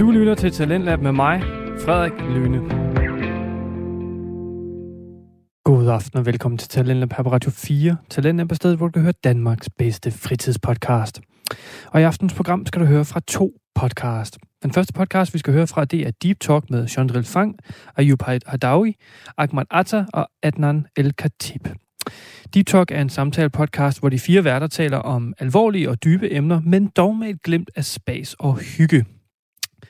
Du lytter til Talentlab med mig, Frederik Lyne. God aften og velkommen til Talentlab her på Radio 4. Talentlab er stedet, hvor du kan høre Danmarks bedste fritidspodcast. Og i aftens program skal du høre fra to podcast. Den første podcast, vi skal høre fra, det er Deep Talk med Chandril Fang, Ayub Hadawi, Ahmad Atta og Adnan El Khatib. Deep Talk er en samtale-podcast, hvor de fire værter taler om alvorlige og dybe emner, men dog med et glimt af spas og hygge.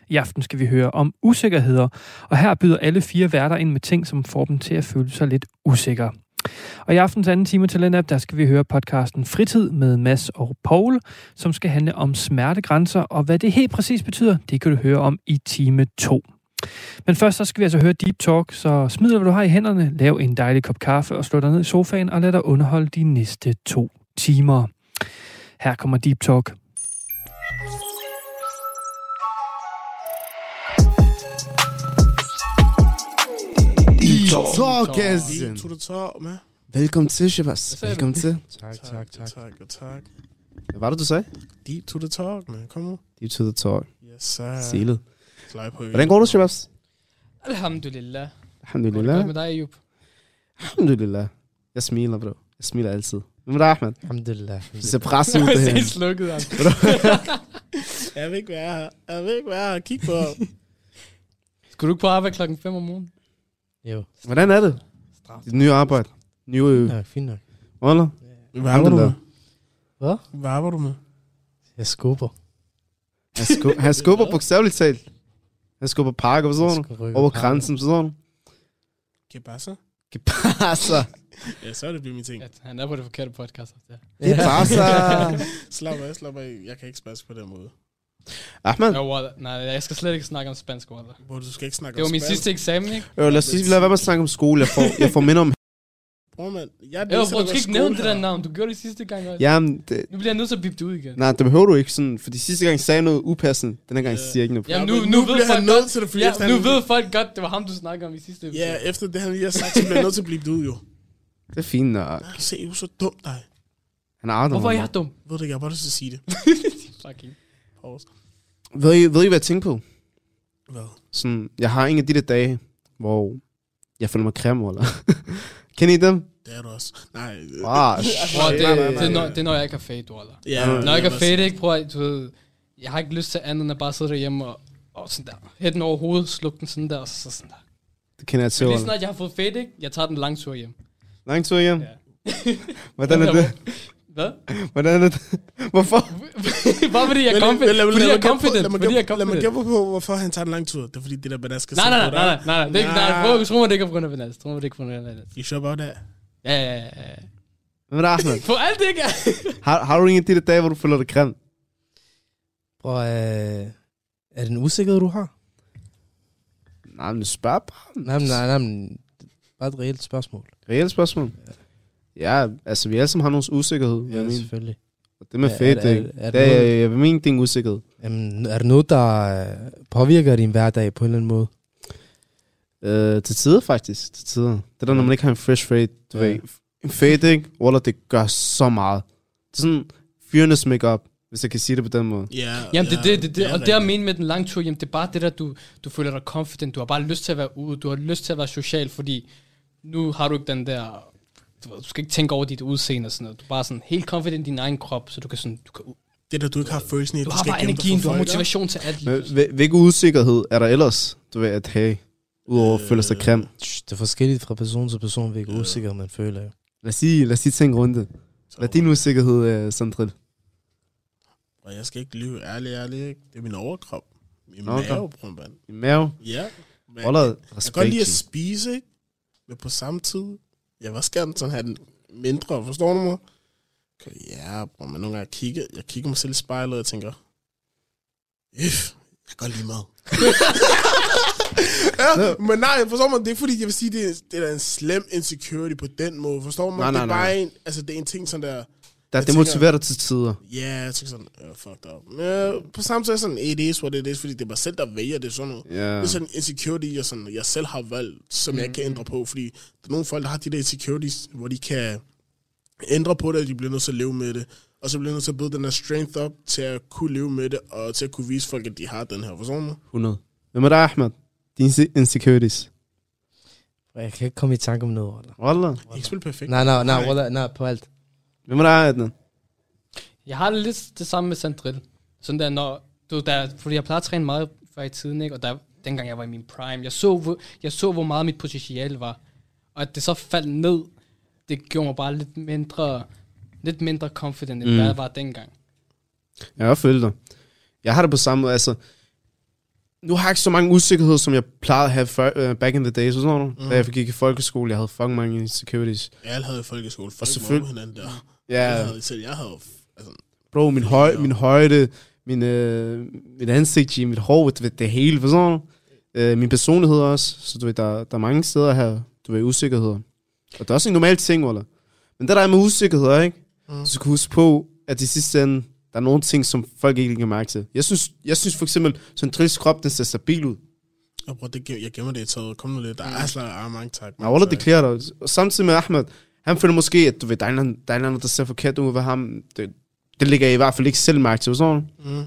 I aften skal vi høre om usikkerheder, og her byder alle fire værter ind med ting, som får dem til at føle sig lidt usikre. Og i aftens anden time til Lennep, der skal vi høre podcasten Fritid med Mads og Paul, som skal handle om smertegrænser, og hvad det helt præcis betyder, det kan du høre om i time 2. Men først så skal vi altså høre Deep Talk, så smid hvad du har i hænderne, lav en dejlig kop kaffe og slå dig ned i sofaen og lad dig underholde de næste to timer. Her kommer Deep Talk. Talkesen. To the top, man. Velkommen til, Shabazz. Velkommen til. Tak, tak, tak. Tak, tak. Hvad var det, du sagde? Deep to the talk, man. Kom nu. Deep to the talk. Yes, sir. Selet. Hvordan går det, Shabazz? Alhamdulillah. Alhamdulillah. godt med dig, Ayub? Alhamdulillah. Jeg smiler, bro. Jeg smiler altid. Hvad med dig, Ahmed? Alhamdulillah. Du ser presset ud Jeg derhen. er slukket. Jeg vil ikke være her. Jeg vil ikke være her. Kig på ham. Skulle du ikke på arbejde klokken 5 om morgenen? Jo, Hvordan er det? Straf. Dit nye arbejde. Nye øh, ja, fint nok. Wallah. Hvad arbejder du med? Hvad? Hvad arbejder du med? Jeg skubber. Han, sku- han skubber bogstaveligt talt. Han skubber pakker på sådan Over grænsen på sådan? Det passer. Ja, så er det bliver min ting. Ja, han er på det forkerte podcast. Ja. Det passer. Slap af, slap af. Jeg kan ikke spasse på den måde. Ahmed. Ja, what? Nej, jeg skal slet ikke snakke om spansk, Walter. Hvor du skal ikke snakke Det var om min spansk. sidste eksamen, ikke? Øh, lad os sige, lad være med at snakke om skole. Jeg får, jeg får minder om... Bror, mand. Jeg er Jo, det, bro, du skal ikke nævne det der navn. Du gjorde det sidste gang også. Jamen, det, Nu bliver jeg nødt til at bippe det ud igen. nej, det behøver du ikke sådan, fordi sidste gang sagde jeg noget upassende. Den her gang Ja. siger jeg ikke noget. Jamen, Ja, nu, nu, nu bliver han nødt til det, fordi ja, nu ved folk godt, det var ham, du snakkede om i sidste episode. Ja, efter det, han lige har sagt, så bliver jeg nødt til at blive det ud, jo. Det er fint nok. Nej, se, du er så dum, dig. Han er. Hvorfor er jeg dum? Ved du ikke, jeg har bare lyst til at sige det. Fucking. Pause. Ved I, ved I, hvad jeg tænker på? Hvad? Sådan, jeg har en af de der dage, hvor jeg føler mig creme, eller? Kender I dem? Det er du også. Nej. øh, Wow, Bro, det, nej, nej, nej, det, er, når, det er, når jeg ikke har fade, Walter. Ja, Når Når jeg ikke er fade, ikke, prøv at, du ved, jeg har ikke lyst til andet end at bare sidde derhjemme og, og sådan der, hætte den over hovedet, slukke den sådan der, og så sådan der. det kender jeg til. Men lige Eller? snart jeg har fået fade, ikke, jeg tager den lang tur hjem. Lang tur hjem. Ja. Hvordan er det? Hvad? Hvordan er det? Hvorfor? Bare fordi jeg er confident. Fordi lad jeg er confident. Fordi jeg er Lad mig confident. gætte på, hvorfor han tager en lang tur. Det er fordi, det der banana skal Nej, nej, på nej, dig. nej, nej, nej. Det er ikke, nej, Nej. prøv, tro mig, det ikke er på grund af Vinas. Tro mig, det er ikke på grund af Vinas. You sure about that? Ja, ja, ja. Hvad med dig, Ahmed? For alt det ikke er. Har, har du en af de dage, hvor du føler dig creme? Bror, øh, er det en usikkerhed, du har? Nej, men spørg bare. Nej, nej, nej, men bare et reelt spørgsmål. Reelt spørgsmål. Ja, altså vi alle sammen har nogle usikkerhed. Ja, jeg mener. selvfølgelig. Og det med Ja, er fedt, det- det, er det, det- er det, det er, jeg vil mene, det er en usikkerhed. Jamen, er der noget, der øh, påvirker din hverdag på en eller anden måde? Øh, til tider faktisk, til tider. Det der, når man ikke har en fresh fade, du Ja. ved, en fade, ikke? Eller det gør så meget. Det er sådan fyrenes makeup, hvis jeg kan sige det på den måde. Ja, Jamen, det er ja, det, det, det, og det jeg mener med den lange tur hjem, det er bare det der, du, du føler dig confident, du har bare lyst til at være ude, du har lyst til at være social, fordi nu har du ikke den der, du, skal ikke tænke over dit udseende og sådan noget, du er bare sådan helt confident i din egen krop, så du kan sådan, du, kan, Det der, du ikke har følelsen i, at du du har bare energien, du har motivation til alt. Men hvil- hvilken usikkerhed er der ellers, du ved, at have, udover at føle sig creme? Det er forskelligt fra person til person, hvilken usikkerhed man føler. Jo. Lad os sige, lad os sige tænke rundt. Så- Hvad er din usikkerhed, uh, Sandril? Og jeg skal ikke lyve ærligt, ærligt. Ikke? Det er min overkrop. Min Okay. mave, bror, mand. I mave? Ja. Men Holder jeg kan godt lide at spise, ikke? Men på samme tid, jeg også gerne sådan have den mindre, forstår du mig? Okay, Ja, bror, men nogle gange jeg kigger, jeg kigger mig selv i spejlet, og jeg tænker, Øff, jeg kan godt lide mad. ja, men nej, forstår man, det er fordi, jeg vil sige, det er, det er en slem insecurity på den måde, forstår man? Nej, det er bare nej. en, altså det er en ting sådan der, Der, jeg det tænker- motiverer dig til tider. ja, yeah, jeg tænker sådan, uh, fucked up. Men øh, på samme tid er sådan, it is what it is, fordi det er mig selv, der vælger det sådan noget. Ja. Det er sådan en insecurity, jeg, sådan, jeg selv har valgt, som jeg ikke kan ændre på, fordi der er nogle folk, der har de der insecurities, hvor de kan ændre på det, og de bliver nødt til at leve med det. Og så bliver jeg nødt til at bygge den der strength op til at kunne leve med det, og til at kunne vise folk, at de har den her. Mig? 100. Hvem er dig, Ahmed? Din si- insecurities. Jeg kan ikke komme i tanke om noget, Wallah. Wallah. Ikke spille perfekt. Nej, nej, nej, Nej. Wallah, nej, på alt. Hvem er dig, Adnan? Jeg har det lidt det samme med Sandril. Sådan der, når, du, der, fordi jeg plejer at træne meget før i tiden, ikke? og der, dengang jeg var i min prime, jeg så, hvor, jeg så, hvor meget mit potentiale var. Og at det så faldt ned, det gjorde mig bare lidt mindre, lidt mindre confident, end Mm. hvad jeg var dengang. Jeg har følt dig. Jeg har det på samme måde, altså... Nu har jeg ikke så mange usikkerheder, som jeg plejede at have før, uh, back in the days, så du? Mm. Da jeg gik i folkeskole, jeg havde fucking mange insecurities. Alle havde i folkeskole. Folk selvfølgelig- selvfølgelig... hinanden der. Ja, Jeg havde, selv jeg havde... Altså, bro, min, høj, min højde, min, øh, mit ansigt, mit hår, ved, det hele, forstår du? Øh, min personlighed også, så du ved, der, der er mange steder her, du ved, usikkerheder. Og det er også en normal ting, eller? Men det der er med usikkerheder, ikke? Mm. Så du huske på, at i sidste ende, der er nogle ting, som folk ikke lægger mærke til. Jeg synes, jeg synes for eksempel, sådan en drills krop, den ser stabil ud. og bror, det, jeg gemmer det i taget. Kom nu lidt. Der er slag af mange tak. Wallah, det klæder dig. Samtidig med Ahmed, han føler måske, at du ved, der er anden- der er en eller anden, der ser forkert ud ved ham. Det, det ligger jeg i hvert fald ikke selv mærke til, du? Mm.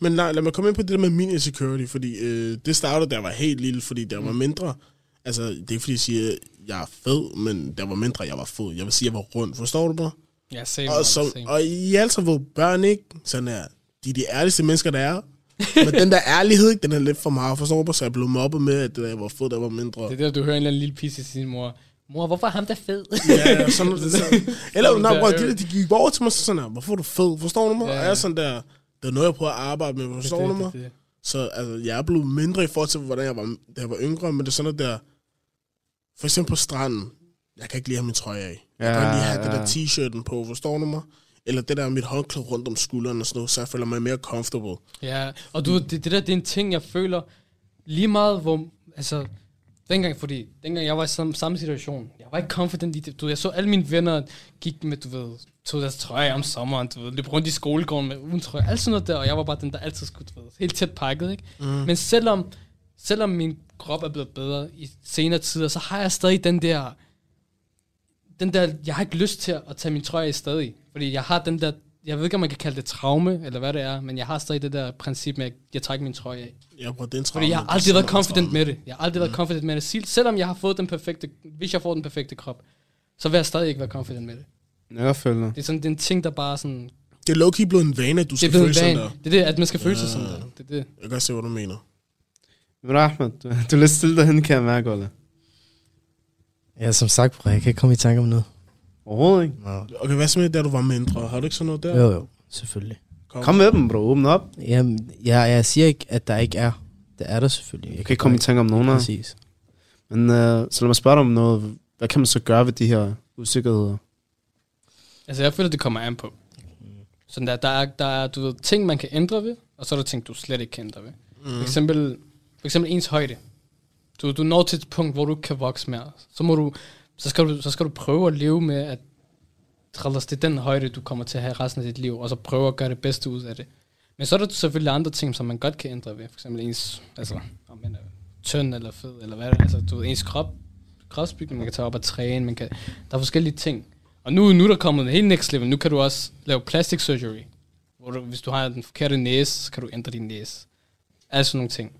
Men nej, lad mig komme ind på det der med min insecurity, fordi øh, det startede, da jeg var helt lille, fordi jeg var mindre, altså det er ikke fordi, jeg siger, at jeg er fed, men jeg var mindre, jeg var fed. Jeg vil sige, at jeg var rund, forstår du, bror? Ja, same, Og, som, same. og I er altid været børn, ikke? Sådan er, de er de ærligste mennesker, der er. Men den der ærlighed, ikke, den er lidt for meget, forstår du? Så jeg blev mobbet med, at da jeg var fed, jeg var mindre. Det er der, du hører en eller anden lille pisse til sin mor. Mor, hvorfor er ham der fed? Ja, sådan, sådan. Eller, Sådan nej, bror, de, de gik over til mig sådan her, hvorfor er du fed? Forstår du mig? Ja. Og jeg er sådan der, det er noget, jeg prøver at arbejde med, forstår du mig? det, det. Så altså, jeg er blevet mindre i forhold til, hvordan jeg var, da jeg var yngre, men det er sådan, at der, for eksempel på stranden, jeg kan ikke lige have min trøje af. Jeg Ja, kan ikke lige have ja. det der t-shirten på, forstår du mig? Eller det der mit håndklæde rundt om skulderen og sådan noget, så jeg føler mig mere comfortable. Ja, og du, det, det der, det er en ting, jeg føler lige meget, hvor, altså, dengang, fordi dengang jeg var i samme, samme situation, jeg var ikke confident i det. Du, jeg så alle mine venner gik med, du ved, tog deres trøje om sommeren, du ved, løb rundt i skolegården med uden trøje, alt sådan noget der, og jeg var bare den, der altid skulle, du ved, helt tæt pakket, ikke? Mm. Men selvom, selvom min krop er blevet bedre i senere tider, så har jeg stadig den der, den der, jeg har ikke lyst til at tage min trøje af stadig, fordi jeg har den der, jeg ved ikke, om man kan kalde det traume, eller hvad det er, men jeg har stadig det der princip med, at jeg trækker min trøje af. Jeg bruger den Fordi jeg har aldrig været confident med det. Jeg har aldrig været confident med det. Selv- Selvom jeg har fået den perfekte, hvis jeg får den perfekte krop, så vil jeg stadig ikke være confident med det. Jeg føler. Det er sådan, det er en ting, der bare sådan, Det er low-key blevet en vane, at du er skal føle en sådan der. Det er det, at man skal føle sig sådan der. Det er det. Jeg kan godt se, hvad du mener. Men Ahmed, du, du er lidt stille derhen, kan jeg mærke? Ja, som sagt, bro, jeg kan ikke komme i tanke om noget. Overhovedet ikke. No. Okay, hvad så med, da du var mindre? Har du ikke sådan noget der? Jo, jo, selvfølgelig. Kom med dem, bro. Åbn op. Jamen, jeg, jeg siger ikke, at der ikke er. Det er der selvfølgelig. Jeg kan ikke komme i tanke om nogen af. Præcis. Men uh, så lad mig spørge dig om noget. Hvad kan man så gøre ved de her usikkerheder? Altså, jeg føler, det kommer an på. Sådan der, der, er, der er du ved, ting, man kan ændre ved, og så er der ting, du slet ikke kan ændre ved. Mm. For, eksempel, for eksempel ens højde. Du, du når til et punkt, hvor du ikke kan vokse mere. Så, må du, så, skal du, så skal du prøve at leve med, at Trellers, det er den højde, du kommer til at have resten af dit liv, og så prøve at gøre det bedste ud af det. Men så er der selvfølgelig andre ting, som man godt kan ændre ved. For eksempel ens, altså, om man er tynd eller fed, eller hvad det er. Altså, du ved, ens krop, kropsbygning, man kan tage op og træne, man kan, der er forskellige ting. Og nu, nu er der kommet en helt next level. Nu kan du også lave plastic surgery. Hvor du, hvis du har den forkerte næse, så kan du ændre din næse. Altså nogle ting.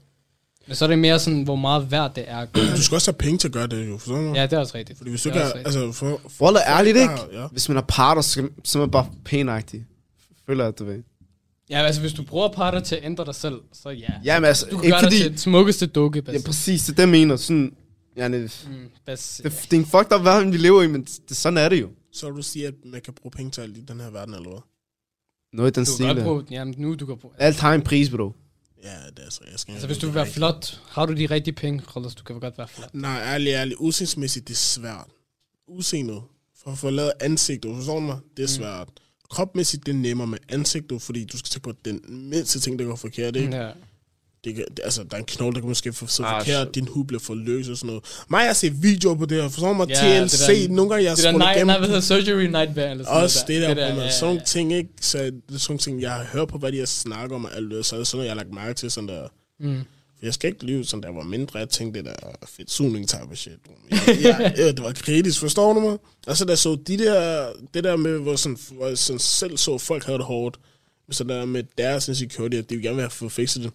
Men så er det mere sådan, hvor meget værd det er. at gøre Du skal også have penge til at gøre det, jo. Forstår du? Ja, det er også rigtigt. Fordi hvis du Det ikke er også rigtigt. altså, for, for, Wallah, ærligt ikke? Ja. Hvis man har parter, så, så er man bare pænagtig. Føler jeg, du ved. Ja, altså hvis du bruger parter til at ændre dig selv, så ja. Jamen altså, Du kan ikke gøre fordi... dig til det smukkeste dukke. Ja, præcis, det er det, jeg mener. Sådan, ja, det, Mm, bas, det, det er en fucked up verden, vi lever i, men det, sådan er det jo. Så vil du sige, at man kan bruge penge til alt i den her verden, eller hvad? Noget i den du stil. kan godt der. bruge, jamen nu du kan bruge. Alt har en pris, bro. Ja, det er så, jeg skal Altså hvis du vil være flot, har du de rigtige penge, Rollers, du kan godt være flot. Nej, ærligt, ærligt. Udseendsmæssigt, det er svært. Udseendet. For at få lavet ansigt, du forstår mig? Det er svært. Kropmæssigt, det er nemmere med ansigt, fordi du skal tænke på den mindste ting, der går forkert, ikke? Ja. Det kan, det, altså, der er en knogle, der kan måske få så Ah, forkert, shit. din hud bliver for løs og sådan noget. Mig, jeg set videoer på det her, forstår mig? Ja, det TLC, der- nogle gange, jeg Det der scroller night, igennem. nej, hvad hedder surgery nightmare, eller sådan Også det der, det der ja, sådan nogle ja. ting, ikke? Så det er sådan nogle ting, jeg har hørt på, hvad de har snakket om, og alt det, så er det sådan noget, jeg har lagt mærke til, sådan der. Mm. Jeg skal ikke lyve, sådan der var mindre, jeg tænkte, det der fedt sugning type shit. Ja, ja, ja, det var kritisk, forstår du mig? Og så der så de der, det der med, hvor, sådan, hvor jeg sådan selv så, folk havde det hårdt, så der med deres insecurity, at de vil gerne være få fikset det.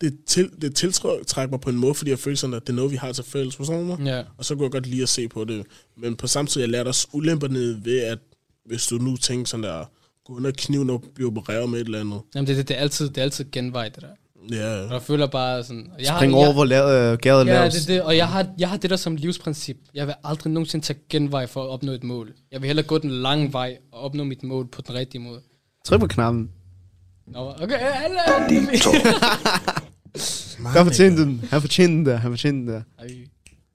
Det, til, det tiltrækker mig på en måde, fordi jeg føler sådan, at det er noget, vi har til fælles, mig? Ja. Og så kunne jeg godt lide at se på det. Men på samme tid, jeg lærte også ulemperne ved, at hvis du nu tænker sådan der, gå under kniven og blive opereret med et eller andet. Jamen, det, det, det, er altid, det er altid genvej, det der. Ja, Og jeg føler bare sådan... Jeg har- Spring jeg- over, hvor la- øh, gaden Ja, laves. det, det, og jeg har, jeg har det der som livsprincip. Jeg vil aldrig nogensinde tage genvej for at opnå et mål. Jeg vil hellere gå den lange vej og opnå mit mål på den rigtige måde. Tryk på knappen. Nå, okay, alle... Han fortjente den. Han fortjente den der. Han fortjente den der.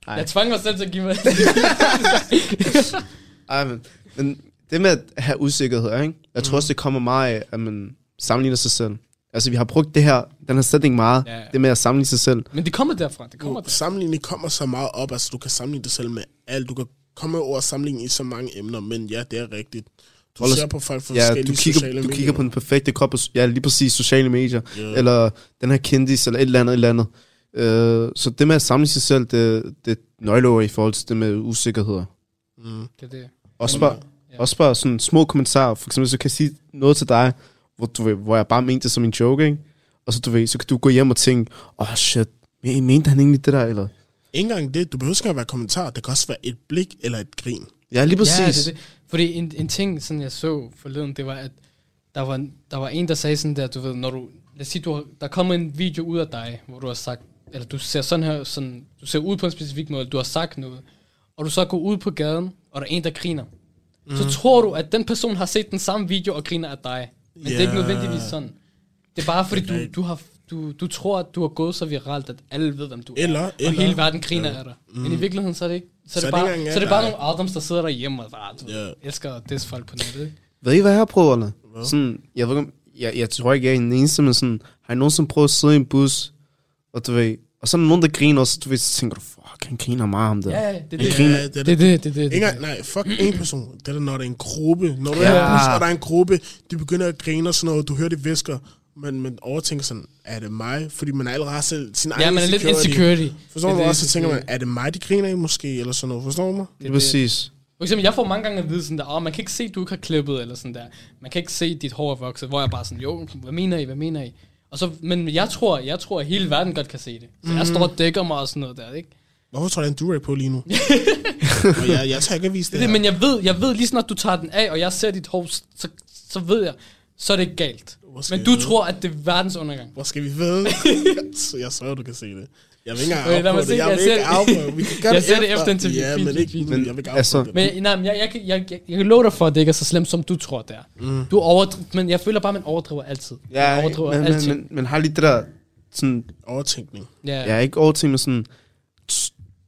Ej. Jeg tvang mig selv til at give mig... Ej, men, men det med at have usikkerhed, ikke? Jeg tror også, det kommer meget af, at man sammenligner sig selv. Altså, vi har brugt det her, den her sætning meget. Ja. Det med at sammenligne sig selv. Men det kommer derfra. Det kommer derfra. Sammenligning kommer så meget op, altså du kan sammenligne dig selv med alt. Du kan komme over sammenligning i så mange emner, men ja, det er rigtigt. Du ser på folk fra Ja, forskellige du kigger, sociale du medier. kigger på den perfekte krop, på, ja, lige præcis sociale medier, Ja. eller den her kendis, eller et eller andet, et eller andet. Øh, så det med at sammenligne sig selv, det, det er nøgleord i forhold til det med usikkerheder. Mm. Det er det. Også bare, Ja. også bare sådan små kommentarer. For eksempel, så kan jeg sige noget til dig, hvor, du ved, hvor jeg bare mente det som en joke, ikke? Og så, du ved, så kan du gå hjem og tænke, åh oh, shit, men- mente han egentlig det der, eller? Ikke engang det, du behøver ikke at være kommentar. Det kan også være et blik eller et grin. Ja, lige præcis. Ja, det, det. Fordi en, en ting, sådan jeg så forleden, det var, at der var, der var en, der sagde sådan der, du ved, når du, lad os sige, du har, der kommer en video ud af dig, hvor du har sagt, eller du ser sådan her, sådan, du ser ud på en specifik måde, du har sagt noget, og du så går ud på gaden, og der er en, der griner, mm. så tror du, at den person har set den samme video og griner af dig. Men yeah. det er ikke nødvendigvis sådan. Det er bare fordi, du, du, har, du, du tror, at du har gået så viralt, at alle ved, hvem du Eller- er. Og eller- hele verden griner af dig. Mm. Men i virkeligheden, så er det ikke, så er Så det, er det bare, så er det af bare nogle Adams, der sidder derhjemme og bare, du Ja. yeah. elsker at disse folk på nettet. Ikke? Ved I, hvad jeg har prøvet? Sådan, jeg, ved, om- jeg, jeg tror ikke, jeg er den eneste, men sådan, har I nogensinde prøvet at sidde i en bus, og du ved, og så er der nogen, der griner, og så, du ved, så tænker du, fuck, han griner meget ham der. Ja, ja, det er det. griner. Ja, det er Det er det, det er det. Det, engang, nej, fuck en person. Det er når der er en gruppe. Når du Ja. er en bus, og der er en gruppe, de begynder at grine og sådan noget, du hører det visker, men man overtænker sådan, er det mig? Fordi man allerede har selv sin egen Ja, man er lidt insecurity. Forstår Det du er også? det, Så tænker det- man, er det mig, de griner i måske? Eller sådan noget. Forstår du mig? Lige præcis. For eksempel, jeg får mange gange at vide sådan der, åh, man kan ikke se, at du ikke har klippet, eller sådan der. Man kan ikke se, at dit hår er vokset, hvor jeg bare sådan, jo, hvad mener I, hvad mener I? Og så, men jeg tror, jeg tror, at hele verden godt kan se det. Så jeg står og dækker mig og sådan noget der, ikke? Hvorfor tror er en durag på lige nu? jeg, jeg tager ikke at vise Det det, er det, her. men jeg ved, jeg ved lige snart du tager den af, og jeg ser dit hår, så, så ved jeg, så er det ikke galt. Skal Men du vide? tror, at det er verdens undergang. Hvor skal vi ved? Jeg sørger, du kan se det. Jeg vil ikke engang afprøve det. Jeg jeg vil ser ikke afprøve det. Vi kan gøre Jeg det ser det efter interview. Ja, men ikke, men jeg vil ikke Altså- afprøve det. Men nej, men jeg, jeg, kan- jeg, jeg, jeg kan love dig for, at det ikke er så slemt, som du tror, det er. Mm. Du overdriver, men jeg føler bare, at man overdriver altid. Ja, man overdriver men, men, alting. men, men har lige det der, sådan, Overtænkning. ja. jeg er ikke overtænkt, men sådan,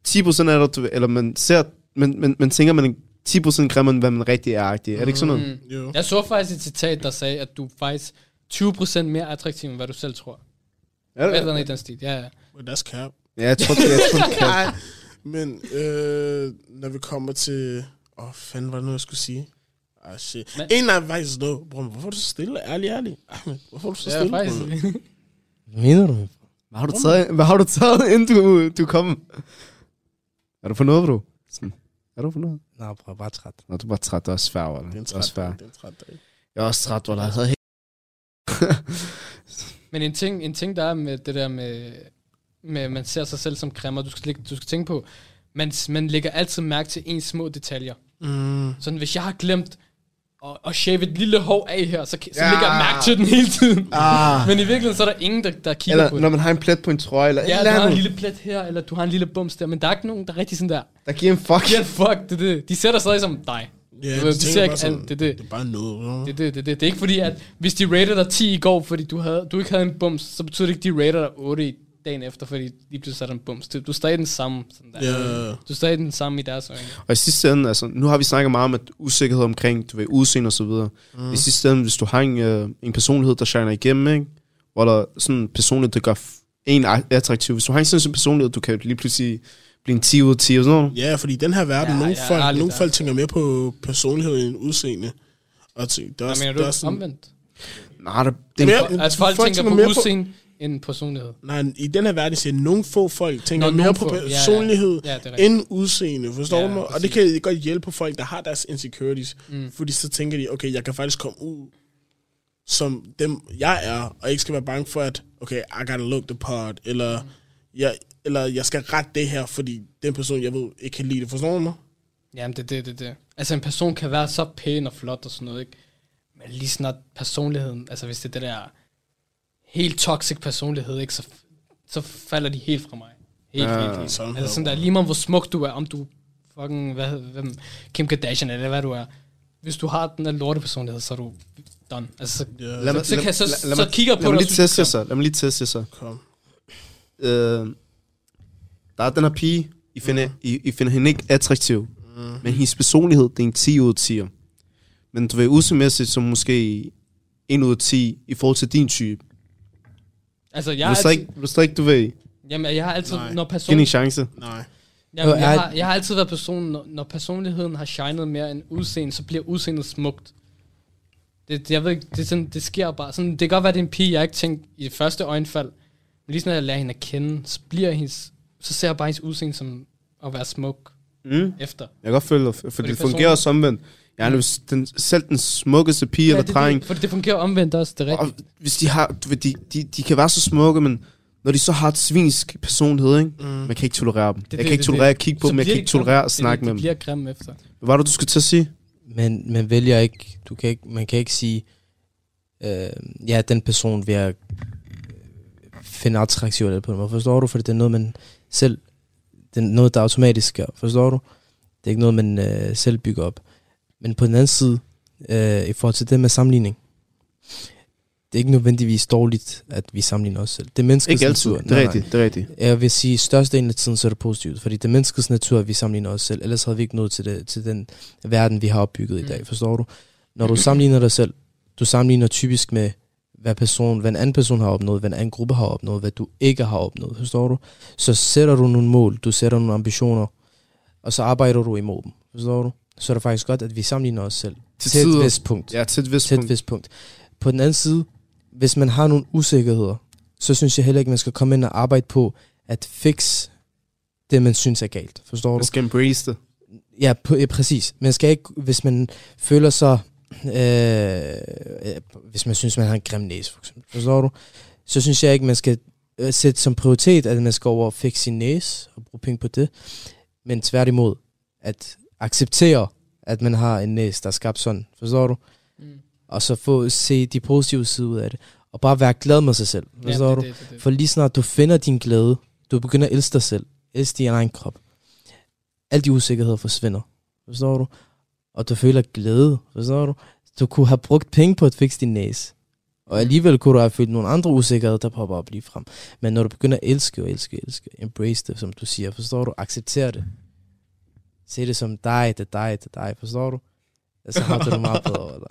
10% af det, du ved, eller man ser, men, men, man tænker, man er 10% grimmere, end hvad man rigtig er. Er det ikke sådan noget? Mm. Jo. Jeg så faktisk et citat, der sagde, at du er faktisk 20% mere attraktiv, end hvad du selv tror. Er det? Eller andet i den stil, ja, ja. Men that's cap. Ja, jeg tror, det jeg kan. Nej, men øh, når vi kommer til... Åh, oh, fanden var det nu, jeg skulle sige? Ah, shit. Men- en af faktisk noget. Bror, hvorfor er du så stille? Ærlig, ærlig. Ahmed, hvorfor er du så Ja, stille? faktisk. bror? Hvad mener du? Hvad har du taget, hvad har du taget inden du, du kom? Er du for noget, bro? Sådan. Er du for noget? Nej, bror, bare træt. Nå, du er bare træt. Det er også færre, Det er en er træt, dag, det er en træt dag. Jeg er også træt, hvor havde. Men en ting, en ting, der er med det der med, med man ser sig selv som kræmmer, du skal, du skal tænke på, man, man lægger altid mærke til ens små detaljer. Mm. Sådan, hvis jeg har glemt at, at shave et lille hår af her, så, så Ja. lægger jeg mærke til den hele tiden. Ah. Men i virkeligheden, så er der ingen, der, der kigger Eller på det. når man har en plet på en trøje, eller Ja, et du eller har en lille plet her, eller du har en lille bums der, men der er ikke nogen, der er rigtig sådan der. der giver en fuck. Ja, fuck, det er det. De dig stadig som dig. Ja, Du de ser ikke sådan, det er det. Det er bare noget. Det, er det, det, det, det er ikke fordi, at hvis de rated dig 10 i går, fordi du, havde, du ikke havde en bums, så betyder det ikke, at de rater dig 8 i dagen efter, fordi lige pludselig satte en bums. Du, du er stadig den samme. Sådan der. Ja. Du er stadig den samme i deres øjne. Og i sidste ende, altså, nu har vi snakket meget om at usikkerhed omkring, du ved, udseende og så videre. Mm. I sidste ende, hvis du har en, øh, en personlighed, der shiner igennem, ikke? Hvor der er sådan en personlighed, der gør en attraktiv. Hvis du har en sådan en personlighed, du kan lige pludselig blive en 10 ud af 10 og sådan noget. Ja, fordi i den her verden, Ja, nogle, ja, folk, nogle folk tænker mere på personlighed end udseende. Og til, det er Hvad mener det er du? sådan, Omvendt. Nej, der, det, Det er det, mere- Altså folk, folk tænker tænker på mere på- udseende, end personlighed. Nej, i den her verden siger nogle få folk tænker Nå, mere på få. Ja, ja. personlighed Ja, det end udseende, forstår Ja, du mig? Og det kan godt hjælpe på folk, der har deres insecurities. Mm. Fordi så tænker de, okay, jeg kan faktisk komme ud som dem, jeg er, og ikke skal være bange for, at, okay, I gotta look the part, eller, Mm. Jeg, eller jeg skal rette det her, fordi den person, jeg ved, ikke kan lide det. Forstår du mig? Jamen, det er det, det, det. Altså, en person kan være så pæn og flot og sådan noget, ikke? Men lige snart personligheden, altså hvis det er det der helt toxic personlighed, ikke? Så, så falder de helt fra mig. Helt, Ja, helt, helt. sådan Altså sådan der, lige meget hvor smuk du er, om du fucking, hvad, hvem, Kim Kardashian eller hvad du er. Hvis du har den der lorte personlighed, så er du done. Altså, så, Lad mig, så jeg så- lad- lad så mig- kigger på lad mig dig, lige og synes, teste så. Lad mig lige teste så. kom. Øh, der er den her pige, I finder, mm. I, I finder hende ikke attraktiv. Mm. Men hendes personlighed, det er en 10 ud af 10. Men du ved, udsemæssigt som måske 1 ud af 10 i forhold til din type. altså Jeg vil er ikke, så ikke, du ved, jamen, jeg har altid, Nej. når person, hende en chance. Nej. Jamen, jeg, har, jeg har altid været personen, når, når personligheden har shined mere end udseende, så bliver udseendet smukt. Det, det, jeg ved ikke, det, sådan, det sker bare. Sådan, det kan godt være, det er en pige, jeg ikke tænkte i det første øjenfald. Men lige sådan, jeg lærer hende at kende, så, bliver hendes, så ser jeg bare hendes udseende som at være smuk Mm. efter. Jeg kan godt følge dig, for Fordi det fungerer også omvendt. Jeg er Mm. den, selv den smukkeste pige ja, eller det, dreng, det, for det fungerer omvendt også, det er og rigtigt. hvis de har, du ved, de, de, de kan være så smukke, men når de så har et svinsk personlighed, ikke? Mm. man kan ikke tolerere dem. det, jeg kan det, ikke det, tolerere det. at kigge på Så dem, jeg bliver kan ikke tolerere at snakke det, med det, dem. bliver grimme efter. Hvad var det, du skulle til at sige? Men man vælger ikke, du kan ikke, man kan ikke sige, øh, ja, den person vil jeg finde attraktiv eller på måde. Forstår du? Fordi det er noget, man selv, det er noget, der automatisk gør. Forstår du? Det er ikke noget, man øh, selv bygger op. Men på den anden side, øh, i forhold til det med sammenligning, det er ikke nødvendigvis dårligt, at vi sammenligner os selv. Det er menneskets Ikke altid, natur. det er rigtigt, det er rigtigt. Jeg vil sige, størstedelen af tiden, så er det positivt. Fordi det er menneskets natur, at vi sammenligner os selv. Ellers havde vi ikke nået til, det, til den verden, vi har opbygget i Mm. dag. Forstår du? Når du sammenligner dig selv, du sammenligner typisk med, hvad, person, hvad en anden person har opnået, hvad en anden gruppe har opnået, hvad du ikke har opnået. Forstår du? Så sætter du nogle mål, du sætter nogle ambitioner, og så arbejder du imod dem. Forstår du? Så er det faktisk godt, at vi sammenligner os selv. Til Til et vist punkt Ja, til et vist til et punkt. vist punkt. På den anden side, hvis man har nogle usikkerheder, så synes jeg heller ikke, man skal komme ind og arbejde på at fix det, man synes er galt. Forstår du? Man skal embrace det. Ja, på, ja, præcis. Man skal ikke, hvis man føler sig, øh, øh, hvis man synes, man har en grim næse, for eksempel, forstår du? Så synes jeg ikke, man skal øh, sætte som prioritet, at man skal over og fikse sin næse og bruge penge på det. Men tværtimod, at acceptere, at man har en næse, der er skabt sådan. Forstår du? Mm. og så få se de positive sider ud af det. Og bare være glad med sig selv. Forstår det, du? det, det, det. For lige snart du finder din glæde, du begynder at elske dig selv, elske din egen krop, alle de usikkerheder forsvinder. Forstår du? Og du føler glæde. Forstår du? Du kunne have brugt penge på at fikse din næse. Og alligevel kunne du have følt nogle andre usikkerheder, der popper op lige frem. Men når du begynder at elske og elske og elske, embrace det, som du siger, forstår du? Accepter det. Se det som dig, det er dig, det er dig, forstår du? Så har du det meget bedre. Eller?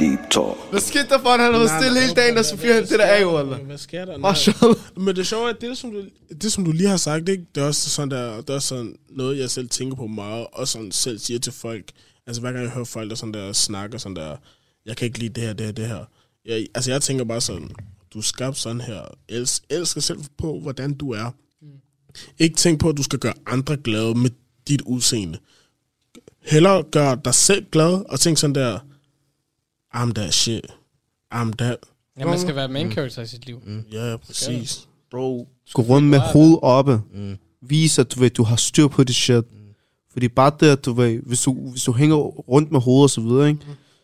Deep Talk. Hvad skete der for, at han har været Nej, stille nej, hele dagen, og så fyrer han det der af, eller? Hvad sker der? Nej. Mashallah. Men det sjove er, at det, som du, det, som du lige har sagt, ikke? det er også sådan, der, det er sådan noget, jeg selv tænker på meget, og sådan selv siger til folk. Altså hver gang jeg hører folk, der sådan der snakker sådan der, jeg kan ikke lide det her, det her, det her. Jeg, altså jeg tænker bare sådan, du er skabt sådan her. Els, elsker selv på, hvordan du er. Ikke tænk på, at du skal gøre andre glade med dit udseende. Hellere gør dig selv glad, og tænk sådan der, I'm that shit. I'm that. Ja, man skal være main character i sit liv. Mm. Ja, præcis. Bro, gå rundt med bare- hovedet oppe. Mm. Vis, at du, ved, du har styr på det shit. Fordi bare det, at du ved, hvis du, hvis du hænger rundt med hovedet og så videre, ikke?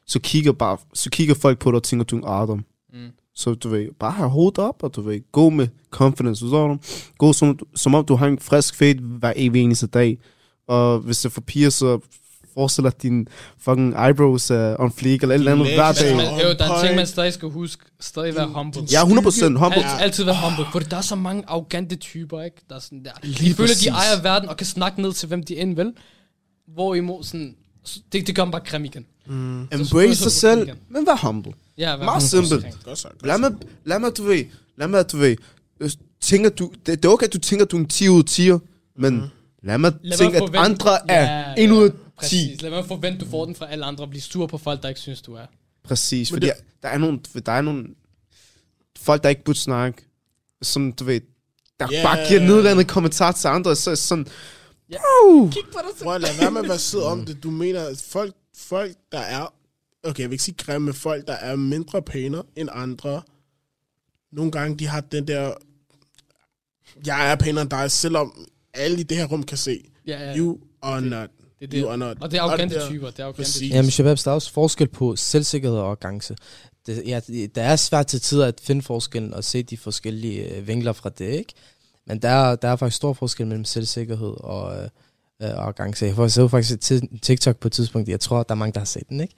Så, kigger bare, så kigger folk på dig og tænker, du er en Adam. Mm. Så du ved, bare have hovedet op, og du ved, gå med confidence, forstår du? Gå som, som om du har en frisk fade hver evig eneste dag. Og hvis det er for piger, så forestil dig, at dine fucking eyebrows er on fleek, eller et eller andet hver dag. Men, jo, der er en ting, man stadig skal huske. Stadig være humble. Ja, 100% humble. Alt, altid være humble, for der er så mange arrogante typer, ikke? Der er sådan der. De føler, præcis. de ejer verden og kan snakke ned til, hvem de end vil. Hvorimod sådan, det, det gør dem bare grim igen. Mm. Embrace dig selv, men vær humble. Ja, vær Meget 100% simpelt. Lad mig, lad mig, du ved, lad mig, du ved, tænker du, det, det er okay, at du tænker, at du er en 10 ud af 10, men lad mig Lad tænke, at andre er Ja, 1 ud af 10. Præcis. Lad være forvente, du får den fra alle andre og blive sur på folk, der ikke synes, du er. Præcis, Men fordi det- der er nogle, der er nogle, folk, der ikke burde snakke, som du ved, der yeah. bare giver nedladende kommentar til andre, så er sådan, Ja. Bro! Kig på dig selv. At lade være med at være sød om det. Du mener, at folk, folk, der er... Okay, jeg vil ikke sige grimme, folk, der er mindre pæne end andre. Nogle gange, de har den der... Jeg er pænere end dig, selvom alle i det her rum kan se. Ja, ja. You are not. Det, er det. You are not. Og det er arrogante der- typer. Det er arrogante typer. Jamen, Shababs, der er også forskel på selvsikkerhed og arrogance. Det, ja, det er svært til tider at finde forskellen og se de forskellige øh, vinkler fra det, ikke? Men der er, der er faktisk stor forskel mellem selvsikkerhed og, øh, øh, og arrogance. Jeg så faktisk et ti- TikTok på et tidspunkt, jeg tror, der er mange, der har set den, ikke?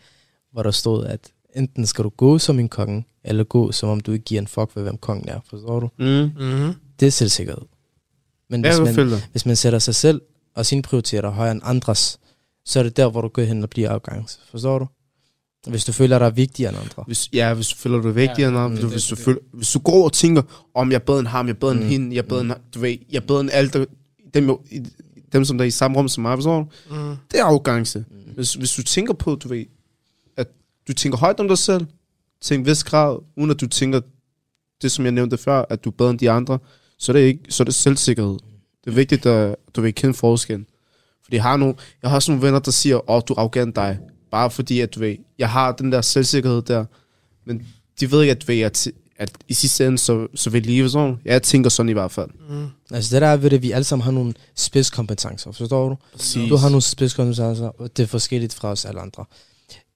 Hvor der stod, at enten skal du gå som en konge, eller gå som om du ikke giver en fuck ved, hvem kongen er. Forstår du? Mm. Mm-hmm. Det er selvsikkerhed. Men hvis man, hvis man sætter sig selv og sine prioriteter højere end andres, så er det der, hvor du går hen og bliver arrogance. Forstår du? Hvis du føler dig vigtigere end andre. Hvis, ja, hvis du føler, du er vigtigere Ja, end du, det- hvis, du føler, hvis du går og tænker, om jeg er bedre end ham, jeg er bedre end Mm. hende, jeg er bedre end, du ved, jeg er bedre end alle, der, dem, dem, som der er i samme rum som mig, forstår du? Mm. Det er arrogance. Mm. Hvis, hvis du tænker på, du ved, at du tænker højt om dig selv, til en vis grad, uden at du tænker det, som jeg nævnte før, at du er bedre end de andre, så er det, ikke, så er det selvsikkerhed. Det er vigtigt, at du vil kende forskellen. Fordi jeg har, nogle, jeg har også nogle venner, der siger, åh, oh, du er arrogant dig. Bare fordi, at du ved, jeg har den der selvsikkerhed der. Men de ved ikke, at, du ved, at, at i sidste ende, så, så vil livet sådan. Jeg tænker sådan i hvert fald. Mm. Altså det der er ved det, vi alle sammen har nogle spidskompetencer, forstår du? Præcis. Du har nogle spidskompetencer, og det er forskelligt fra os alle andre.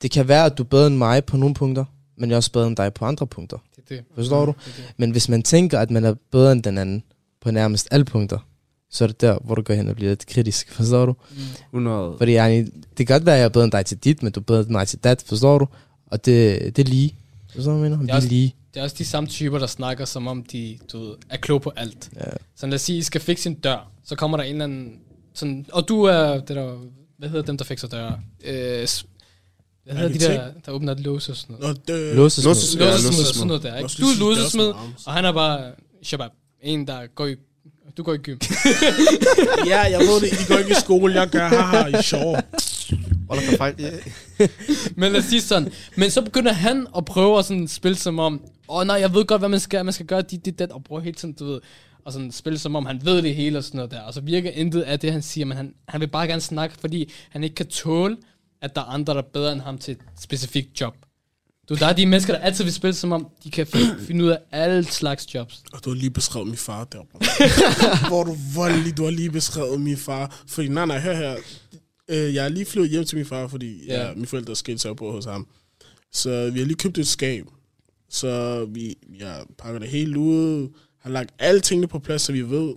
Det kan være, at du er bedre end mig på nogle punkter, men jeg er også bedre end dig på andre punkter. Det det. Forstår du? Det det. Men hvis man tænker, at man er bedre end den anden på nærmest alle punkter, så er det der, hvor du går hen og bliver lidt kritisk, forstår du? Mm. 100. Fordi yani, det kan godt være, at jeg er bedre end dig til dit, men du er bedre end mig til dat, forstår du? Og det, det er lige. Forstår du, hvad jeg mener? Det er også- lige. Det er også de samme typer, der snakker, som om de du ved, er klog på alt. Ja. Så lad os sige, I skal fikse en dør. Så kommer der en eller anden... Sådan, og du er... Det der, hvad hedder dem, der fikser døre? Øh, hvad hedder de der, der åbner et lås og sådan noget? Nå, det, Låsesmed. Låsesmed. Ja, Låsesmed, sådan noget der, ikke? Du er låsesmed, og han er bare... Shabab. En, der går i... Du går i gym. ja, jeg ved det. I går ikke i skole, jeg gør haha, I er sjove. Der er fejl. Men lad os sige sådan. Men så begynder han at prøve at sådan spille som om, åh oh, nej, jeg ved godt, hvad man skal. Man skal gøre dit, dit, dat, og prøve hele tiden, du ved, og sådan spille som om, han ved det hele og sådan noget der. Og så virker intet af det, han siger, men han, han vil bare gerne snakke, fordi han ikke kan tåle, at der er andre, der er bedre end ham til et specifikt job. Du, der er de mennesker, der altid vil spille som om, de kan fi- finde ud af alle slags jobs. Og du har lige beskrevet min far der, bro. Hvor er du voldelig, du har lige beskrevet min far. Fordi, nej, nej, hør her. Øh, jeg er lige flyttet hjem til min far, fordi Ja. ja. mine forældre skal så på hos ham. Så vi har lige købt et skab. Så vi jeg pakker det helt ud, har lagt alle tingene på plads, så vi ved...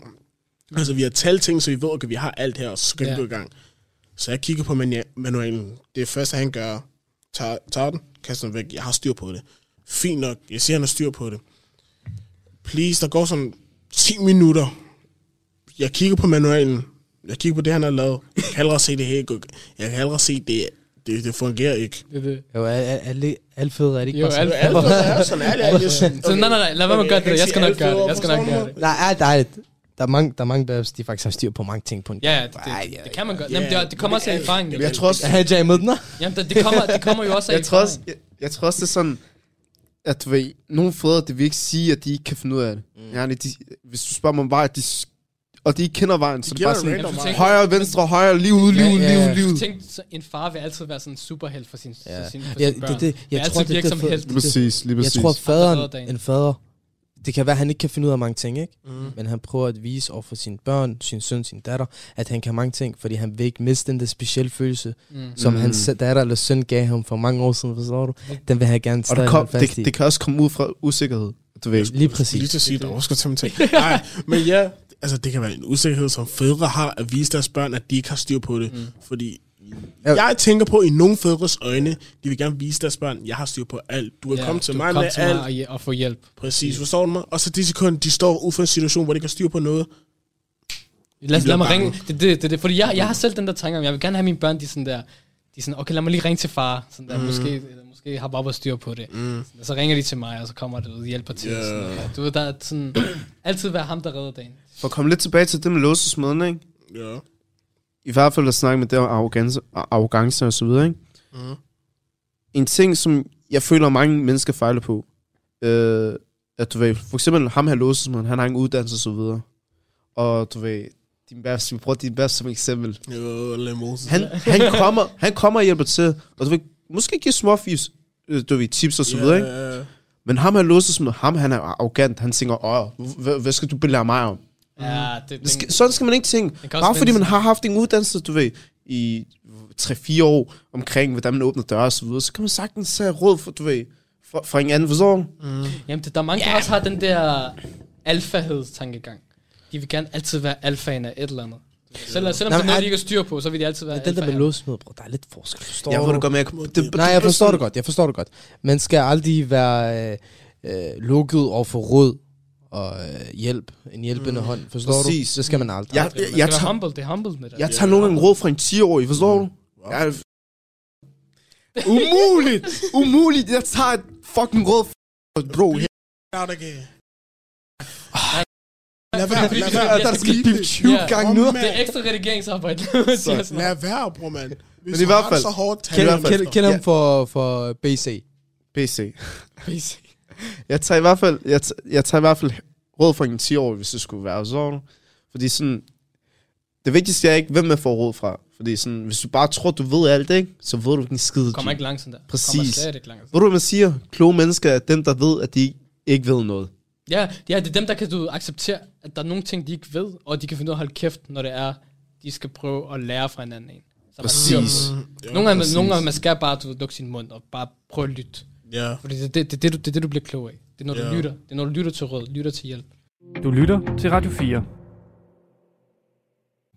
Altså, vi har talt ting, så vi ved, at okay, vi har alt her, og så kan Ja. vi gå i gang. Så jeg kigger på manu- manualen. Det første, han gør, tager, tager den, kaster den væk. Jeg har styr på det. Fint nok. Jeg siger, han har styr på det. Please, der går sådan 10 minutter. Jeg kigger på manualen. Jeg kigger på det, han har lavet. Jeg kan allerede se det her. gå- Jeg kan allerede se, det, det, det fungerer ikke. Det er det. Jo, al- al- alle, alle fødder er det ikke Jo, bare alle sådan? Alt er sådan, er sådan. Så nej, nej, nej, lad være med at gøre det. Jeg skal nok gøre det. Jeg skal nok gøre det. Nej, alt ærligt. Der er mange, der er mange babs, de faktisk har styr på mange ting på en Ja, ja, det, Ej, det, ja, det kan man godt. ja. Jamen, det, det kommer også af erfaring. Men jeg tror også, Jeg har imod den? Jamen, det, det, kommer, det kommer jo også af jeg tror også, jeg, jeg tror også, det er sådan, at du ved, nogle fædre, det vil ikke sige, at de ikke kan finde ud af det. Mm. Ja, de, hvis du spørger mig om vej, de, og de ikke kender vejen, så De det er bare sådan, tænker- højre, venstre, højre, liv ud, liv Ja, ja, ja. liv liv. Tænk, så en far vil altid være sådan en superhelt for sin, Ja. for sin, for Ja, sine det, børn. det, jeg Vil tror, det, det, som det, Præcis, lige jeg præcis. tror, Andre redder faderen, en fader, det kan være, at han ikke kan finde ud af mange ting, ikke? Mm. Men han prøver at vise over for sine børn, sin søn, sin datter, at han kan mange ting, fordi han vil ikke miste den der specielle følelse, Mm. som Mm. hans datter eller søn gav ham for mange år siden, forstår du? Den vil han gerne Og stadig det, kom, fast det, i. det kan også komme ud fra usikkerhed. Du ved, Lige præcis. Lige til at sige, der også skal tage mig ting. Nej, men ja, altså det kan være en usikkerhed, som fædre har at vise deres børn, at de ikke har styr på det. Mm. Fordi. Jeg tænker på, i nogle fædres øjne, de vil gerne vise deres børn, jeg har styr på alt. Du kan Ja, komme til du mig kom med til alt. mig og, få hjælp. Præcis, forstår du mig? Og så de sekunder, de står ud for en situation, hvor de ikke har styr på noget. Lad, lad mig bliver ringe. bange. Det, det, det, det, fordi jeg, jeg har selv den der tanke om, jeg vil gerne have mine børn, de er sådan der, de er sådan, okay, lad mig lige ringe til far. Sådan der, Mm. måske, måske har Baba styr på det. Mm. Så ringer de til mig, og så kommer det ud og hjælper til. Yeah. Sådan. Du ved, der er sådan, altid være ham, der redder dagen. for at komme lidt tilbage til det med låsesmeden, ikke? Ja. I hvert fald at snakke med det om arrogance, arrogance og så videre, ikke? Mm. En ting, som jeg føler, mange mennesker fejler på, øh, at du ved, for eksempel ham her låsesmeden, han har ingen uddannelse og så videre. Og du ved, din bærs, vi bruger din bærs som eksempel. Jo. Han, han, kommer, han kommer og hjælper til, og du ved, måske give småfis, øh, du ved, tips og så videre, ikke? Men ham her låsesmeden, ham han er arrogant, han tænker, åh, hvad skal du belære mig om? Ja, det, Det skal, sådan skal man ikke tænke. den Bare fordi man har haft en uddannelse, du ved, i 3-4 år omkring, hvordan man åbner døre og så videre, så kan man sagtens have råd for, du ved, fra, fra en anden, forstår du? Mm. Jamen, det, der er mange, der også har den der alfahedstankegang. De vil gerne altid være alfaen af et eller andet. Selv, selvom Nej, det er noget, er- de ikke har styr på, så vil de altid være den der med låsmed, bro, der er lidt forskel. Forstår Jeg du? det godt, men jeg, det, det, Nej, jeg forstår det godt. Jeg forstår det godt. Man skal aldrig være øh, øh, lukket over for råd og øh, hjælp. En hjælpende Mm. hånd. Forstår Præcis. du? Det skal man aldrig. Jeg- skal jeg være tager- humble, det er humble med det. Jeg tager nogle råd fra en 10-årig, forstår du? Wow. Jeg, umuligt! umuligt! Jeg tager et fucking råd fra bro. her. Out again. Lad være, lad være. Der er sket pip 20 Ja. gange nu. Det er ekstra redigeringsarbejde. Så- Lad være, bror, mand. Hvis Men i hvert fald- det så hårdt, tag i hvert det fald- Kend, efter. kend ham for, for BC. PC. Please. Jeg tager i hvert fald, jeg, tager, jeg tager i hvert fald råd fra en 10-årig, hvis det skulle være sådan. Fordi sådan, det vigtigste er ikke, hvem man får råd fra. Fordi sådan, hvis du bare tror, du ved alt, ikke? så ved du ikke en skid. Kommer ikke langt sådan der. Præcis. Kommer slet ikke langt. Ved du, hvad man siger? Kloge mennesker er dem, der ved, at de ikke ved noget. Ja, ja, det er dem, der kan du acceptere, at der er nogle ting, de ikke ved, og de kan finde ud af at holde kæft, når det er, de skal prøve at lære fra hinanden en. Så man Præcis. det. Mm, Nogle gange, præcis. nogle gange man skal bare du, lukke sin mund og bare prøve at lytte. Ja. Fordi det, det, det, det, du, det er det, du bliver klog af. Det er, når du Ja. lytter. Det er, når du lytter til råd, lytter til hjælp. Du lytter til Radio 4.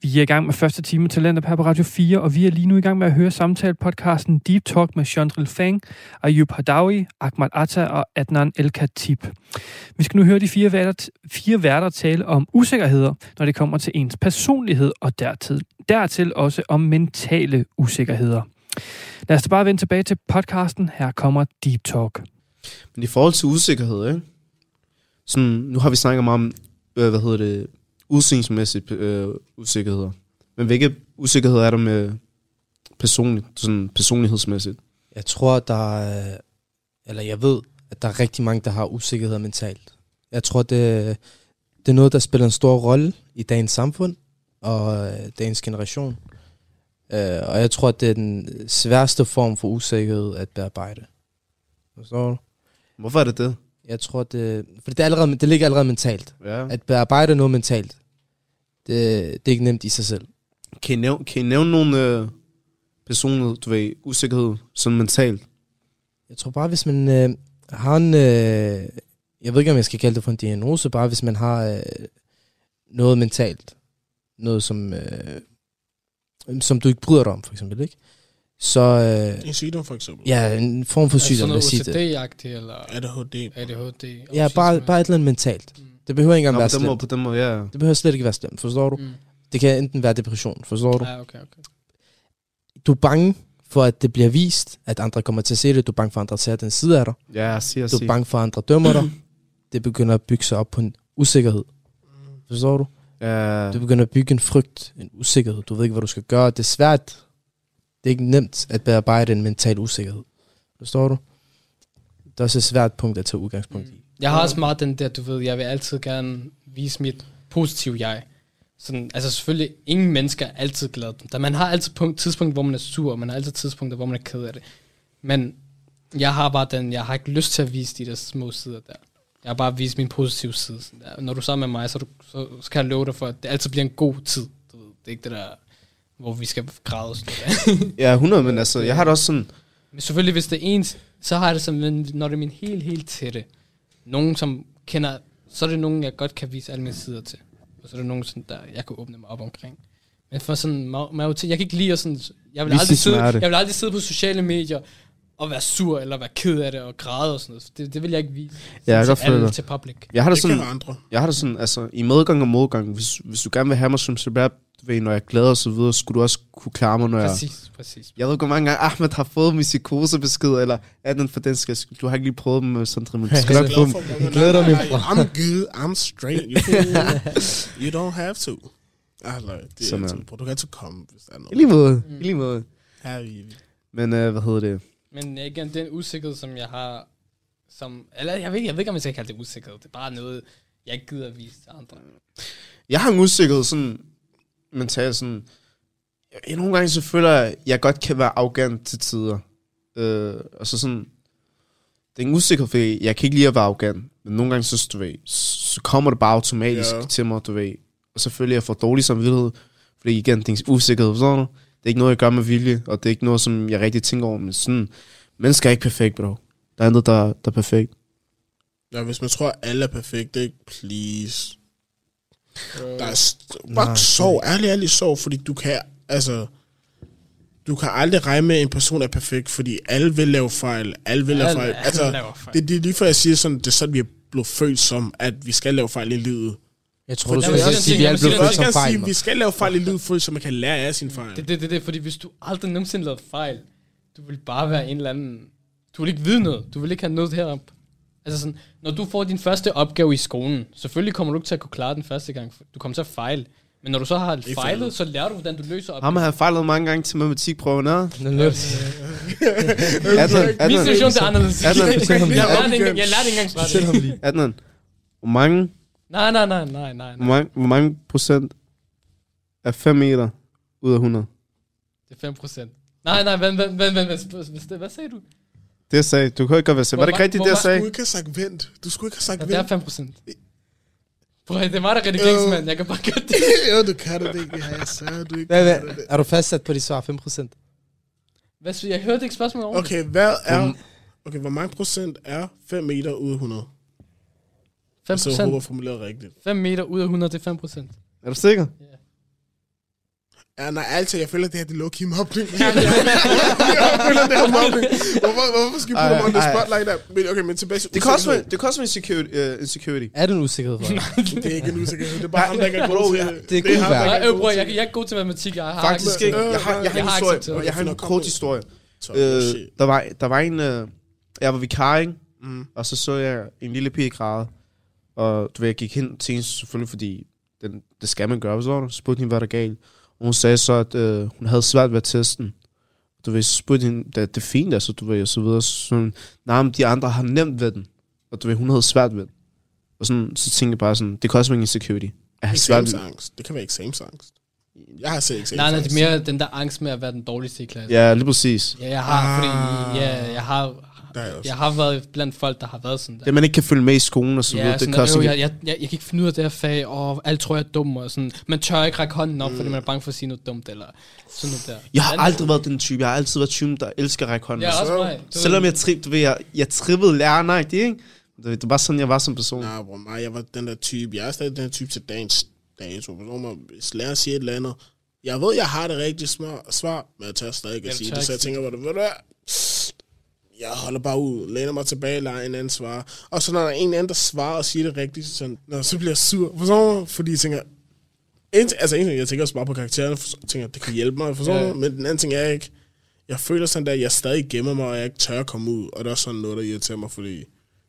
Vi er i gang med første time Talenter her på Radio 4, og vi er lige nu i gang med at høre samtale-podcasten Deep Talk med Chandril Fang, Ayub Hadawi, Ahmad Atta og Adnan El Khatib. Vi skal nu høre de fire værter, fire værter tale om usikkerheder, når det kommer til ens personlighed, og dertil, dertil også om mentale usikkerheder. Lad os da bare vende tilbage til podcasten. Her kommer Deep Talk. Men i forhold til usikkerhed, ikke? Sådan, nu har vi snakket meget om, øh, hvad hedder det, udseendsmæssigt øh, usikkerheder. Men hvilke usikkerheder er der med personligt, sådan personlighedsmæssigt? Jeg tror, der er, eller jeg ved, at der er rigtig mange, der har usikkerhed mentalt. Jeg tror, det, det er noget, der spiller en stor rolle i dagens samfund og øh, dagens generation. Øh, og jeg tror, at det er den sværeste form for usikkerhed at bearbejde. Forstår du? Hvorfor er det det? Jeg tror, det, for det, er allerede, det ligger allerede mentalt. Ja. At bearbejde noget mentalt, det, det er ikke nemt i sig selv. Kan I nævne, kan I nævne nogle øh, personlighed, du ved, usikkerhed, sådan mentalt? Jeg tror bare, hvis man øh, har en... Øh, jeg ved ikke, om jeg skal kalde det for en diagnose, bare hvis man har øh, noget mentalt. Noget, som, øh, som du ikke bryder dig om, for eksempel, ikke? Så øh, En sygdom, for eksempel. ja, en form for sygdom, lad os sige Altså noget det. OCD-agtigt, eller ADHD. ADHD. Ja, bare, bare et eller andet mentalt. Mm. Det behøver ikke Nå, engang være på den måde, slemt. på den måde, ja. Det behøver slet ikke være slemt, forstår du? Mm. Det kan enten være depression, forstår du? Ja, okay, okay. Du er bange for, at det bliver vist, at andre kommer til at se det. Du er bange for, at andre ser den side af dig. Ja, siger, Du er bange for, at andre dømmer dig. Det begynder at bygge sig op på en usikkerhed. Forstår du? Ja, Du begynder at bygge en frygt, en usikkerhed. Du ved ikke, hvad du skal gøre. Det er svært. Det er ikke nemt at bearbejde en mental usikkerhed. Forstår du? Det er også et svært punkt at tage udgangspunkt i. Jeg har også meget den der, du ved, jeg vil altid gerne vise mit positive jeg. Sådan, altså selvfølgelig, ingen mennesker er altid glad. Der, man har altid punkt, tidspunkt, hvor man er sur, og man har altid tidspunkter, hvor man er ked af det. Men jeg har bare den, jeg har ikke lyst til at vise de der små sider der. Jeg har bare vist min positive side. Sådan der. Når du er sammen med mig, så, du, så skal jeg love dig for, at det altid bliver en god tid. Du ved, det er ikke det der, hvor vi skal græde og sådan noget. ja 100, men altså, jeg har det også sådan, Men selvfølgelig, hvis det er ens, så har jeg det som, når det er min helt, helt tætte. Nogen, som kender, så er det nogen, jeg godt kan vise alle mine sider til. Og så er det nogen, sådan, der jeg kan åbne mig op omkring. Men for sådan ma- majoritet, jeg kan ikke lide at sådan, jeg vil, Vise aldrig sidde, smerte. jeg vil aldrig sidde på sociale medier og være sur, eller være ked af det, og græde og sådan noget. Det, det vil jeg ikke vise Ja, jeg til alle, dig. til public. jeg har det Det sådan, andre. jeg har det sådan, altså, i medgang og modgang, hvis, hvis du gerne vil have mig som du ved, når jeg er glad og så videre, skulle du også kunne klare mig, når jeg... Præcis, præcis. Jeg ved ikke, hvor mange gange Ahmed har fået min psykosebesked, eller er den for den skal Du har ikke lige prøvet dem med sådan men du skal Jeg nok få dem. glæder dig, min bror. I'm good, I'm straight. You, you don't have to. Altså, det er Sådan altid, det. Du kan altid komme, hvis der er I noget. lige måde, Mm. i lige måde. Her er vi. Men øh, hvad hedder det? Men igen, den usikkerhed, som jeg har som, eller jeg ved, ikke- jeg ved ikke, om jeg skal kalde det usikkerhed. Det er bare noget, jeg ikke gider at vise til andre. Jeg har en usikkerhed sådan mentalt sådan... Jeg, nogle gange så føler jeg, at jeg godt kan være arrogant til tider. Øh, og så sådan... Det er en usikkerhed, fordi jeg kan ikke lide at være arrogant. Men nogle gange så, du ved, så kommer det bare automatisk Ja. ja. til mig, du ved. Og så føler jeg for dårlig samvittighed. Fordi igen, det er en usikkerhed. Sådan noget. Det er ikke noget, jeg gør med vilje. Og det er ikke noget, som jeg rigtig tænker over. Men sådan... Mennesker er ikke perfekt, bro. Der er andet, der, der er perfekt. Ja, hvis man tror, at alle er perfekte? Please. Øh, Der er st- bare sov, ærligt, ærligt sov, fordi du kan, altså, du kan aldrig regne med, at en person er perfekt, fordi alle vil lave fejl, alle vil lave Alle- fejl. alle Altså, laver fejl. det, det er lige før jeg siger sådan, det er sådan, vi er blevet født som, at vi skal lave fejl i livet. Jeg tror, For du skal sige, at vi er alle født som fejl. sige, vi skal lave fejl i livet, for, så man kan lære af sine fejl. Det, det, det, det, fordi hvis du aldrig nogensinde lavede fejl, du vil bare være en eller anden... Du vil ikke vide noget. Du vil ikke have noget herop. Altså sådan, når du får din første opgave i skolen, selvfølgelig kommer du ikke til at kunne klare den første gang. Du kommer til at fejle. Men når du så har er fejlet, så lærer du, hvordan du løser Ham opgaven. har jeg fejlet mange gange til matematikprøven. Ja. Er det- Adnan, Min situation er anderledes. Ham jeg, lige. lærte ikke, engang- jeg lærte ikke engang svare Fortæl det. ham lige. Adnan, hvor mange, Nej, nej, nej, nej, nej. hvor mange, hvor mange procent af 5 meter ud af 100? Det er 5 procent. Nej, nej, hvad, hvad, hvad, hvad, hvad, hvad, hvad sagde du? Det jeg sagde, du kan ikke godt være sagde. Var det ikke rigtigt, det jeg Du sagde? skulle ikke have sagt vent. Du skulle ikke have sagt Ja, det er vent. 5 procent. At- det er mig, der er redigeringsmand. Jeg kan bare gøre det. jo, du kan det ikke. Ja, jeg sagde, du ikke Hvad, hvad, det. er du fastsat på de svar 5%? Hvad, siger- jeg hørte ikke spørgsmålet over. Okay, hvad er... Okay, hvor mange procent er 5 meter ud af 100? 5 Så jeg håber, formuleret rigtigt. 5 meter ud af 100, det er 5 procent. Er du sikker? Ja, nej, altid, jeg føler, at det her det er low-key mobbing. jeg føler, det er mobbing. Hvorfor, hvorfor skal vi putte mig on the ej. spot like that? Men okay, men tilbage til Det også være, det kan også være insecurity. Uh, insecurity. Er det en usikkerhed for dig? Det er ikke en usikkerhed. Det er bare ham, der ikke er god til det. det er god der er øh, bror, jeg, til jeg er god til matematik. Jeg har Faktisk ikke. Øh, Jeg har, jeg har jeg en historie. Jeg har en kort historie. Så, Øh, der, var, der var en... Uh, jeg var vikar, ikke? Mm. Og så så jeg en lille pige græde. Og du ved, jeg gik hen til hende selvfølgelig, fordi den, det skal man gøre, så spurgte hende, hvad der er galt. Og hun sagde så, at øh, hun havde svært ved at testen. Du ved, så spurgte hende, det, det er fint, altså, du ved, og så videre. Så sådan, nej, men de andre har nemt ved den. Og du ved, hun havde svært ved den. Og sådan, så tænkte jeg bare sådan, det kan også være en insecurity. At have svært ved Eksamensangst. Det kan være eksamensangst. Jeg har set Nej, nej, eksamensangst. det er mere den der angst med at være den dårligste i klassen. Ja, lige præcis. Ja, jeg har, fordi Ah. ja, jeg har, Der er jeg også. jeg har været blandt folk, der har været sådan der. Det, man ikke kan følge med i skolen og så videre, Ja, det der, øh, jeg, jeg, jeg, jeg kan ikke finde ud af det her fag, og alle tror, jeg er dum, og sådan. Man tør ikke række hånden op, mm. fordi man er bange for at sige noget dumt, eller sådan noget der. Jeg har aldrig været den type. Jeg har altid været typen, der elsker at række hånden. Ja, også mig. Du Selvom jeg, tri, du ved, jeg, jeg trippede det ikke? Du ved, det var bare sådan, jeg var som person. Nej, bror, mig, jeg var den der type. Jeg er stadig den der type til dagens dato. Hvis læreren siger et eller andet, jeg ved, jeg har det rigtige svar, svar men jeg tør stadig ikke at sige det. Så jeg tænker, det ved du hvad? Jeg holder bare ud, læner mig tilbage, lader en anden svare. Og så når der er en anden, der svarer og siger det rigtigt, så, når, så bliver jeg sur. Forstår du? Fordi jeg tænker, en, altså en ting, jeg tænker også bare på karaktererne, for, tænker, det kan hjælpe mig, forstår Ja. du? Men den anden ting er ikke, jeg føler sådan der, at jeg stadig gemmer mig, og jeg ikke tør at komme ud. Og det er sådan noget, der irriterer mig, fordi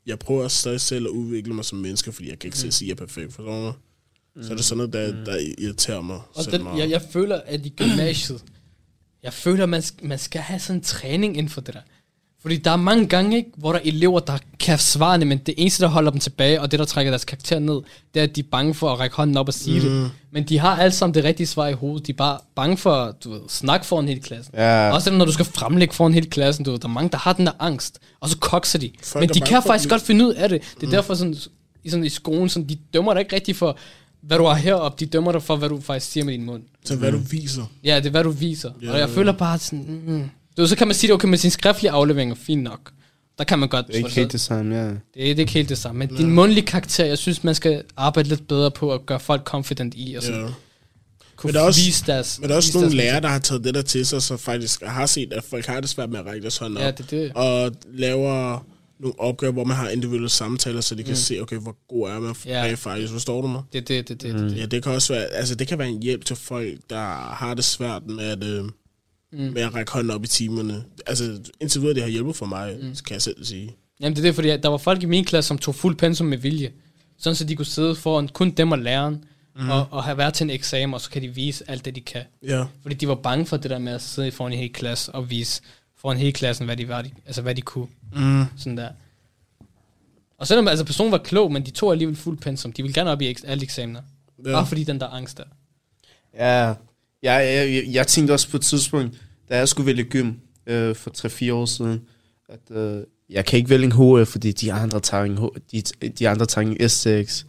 jeg prøver stadig selv at udvikle mig som menneske, fordi jeg kan ikke selv sige, at jeg er perfekt, forstår du? Så er det sådan noget, der, der irriterer mig Og den, meget. jeg, jeg føler, at i gymnasiet, jeg føler, man, man skal have sådan en træning inden for det der. Fordi der er mange gange, ikke, hvor der er elever, der kan svarene, men det eneste, der holder dem tilbage, og det, der trækker deres karakter ned, det er, at de er bange for at række hånden op og sige mm. det. Men de har alle sammen det rigtige svar i hovedet. De er bare bange for at du ved, snakke foran hele klassen. Ja. Også når du skal fremlægge foran hele klassen, du ved, der er mange, der har den der angst, og så kokser de. Folk men de kan faktisk godt finde ud af det. Det er mm. derfor, sådan, i, sådan, i skolen, sådan, de dømmer dig ikke rigtig for, hvad du har heroppe. De dømmer dig for, hvad du faktisk siger med din mund. Så hvad du viser. Ja, det er, hvad du viser. Ja, og jeg føler bare sådan... Mm, du så kan man sige det, okay, med sin skriftlige aflevering er fint nok. Der kan man godt... Det er ikke helt det samme, ja. det, er, det er ikke helt det samme. Men din mundlige karakter, jeg synes, man skal arbejde lidt bedre på at gøre folk confident i, og sådan Ja. kunne Men der er også- vise deres... Men der er også nogle lærere, der har taget det der til sig, så faktisk har set, at folk har det svært med at række deres hånd op. Ja, det er det. Og laver nogle opgaver, hvor man har individuelle samtaler, så de kan se, okay, hvor god er man Ja. rent faktisk. Forstår du mig? Det er det, det, det, det, det. Ja, det kan også være, altså det kan være en hjælp til folk, der har det svært med at, øh, Mm. med at række hånden op i timerne. Altså indtil videre, det har hjulpet for mig, mm. kan jeg selv sige. Jamen det er det, fordi der var folk i min klasse, som tog fuld pensum med vilje. Sådan så de kunne sidde foran kun dem og læreren, mm. og, og have været til en eksamen, og så kan de vise alt det, de kan. Ja. Fordi de var bange for det der med at sidde foran en hel klasse og vise foran hele klassen, hvad de, var, altså hvad de kunne. Mm. Sådan der. Og selvom altså, personen var klog, men de tog alligevel fuld pensum. De ville gerne op i alle eksamener. Ja. Bare fordi den der angst der. Ja jeg, jeg, jeg tænkte også på et tidspunkt, da jeg skulle vælge gym øh, for 3-4 år siden, at øh, jeg kan ikke vælge en HF, fordi de andre tager en, H, de, de andre tager en S6,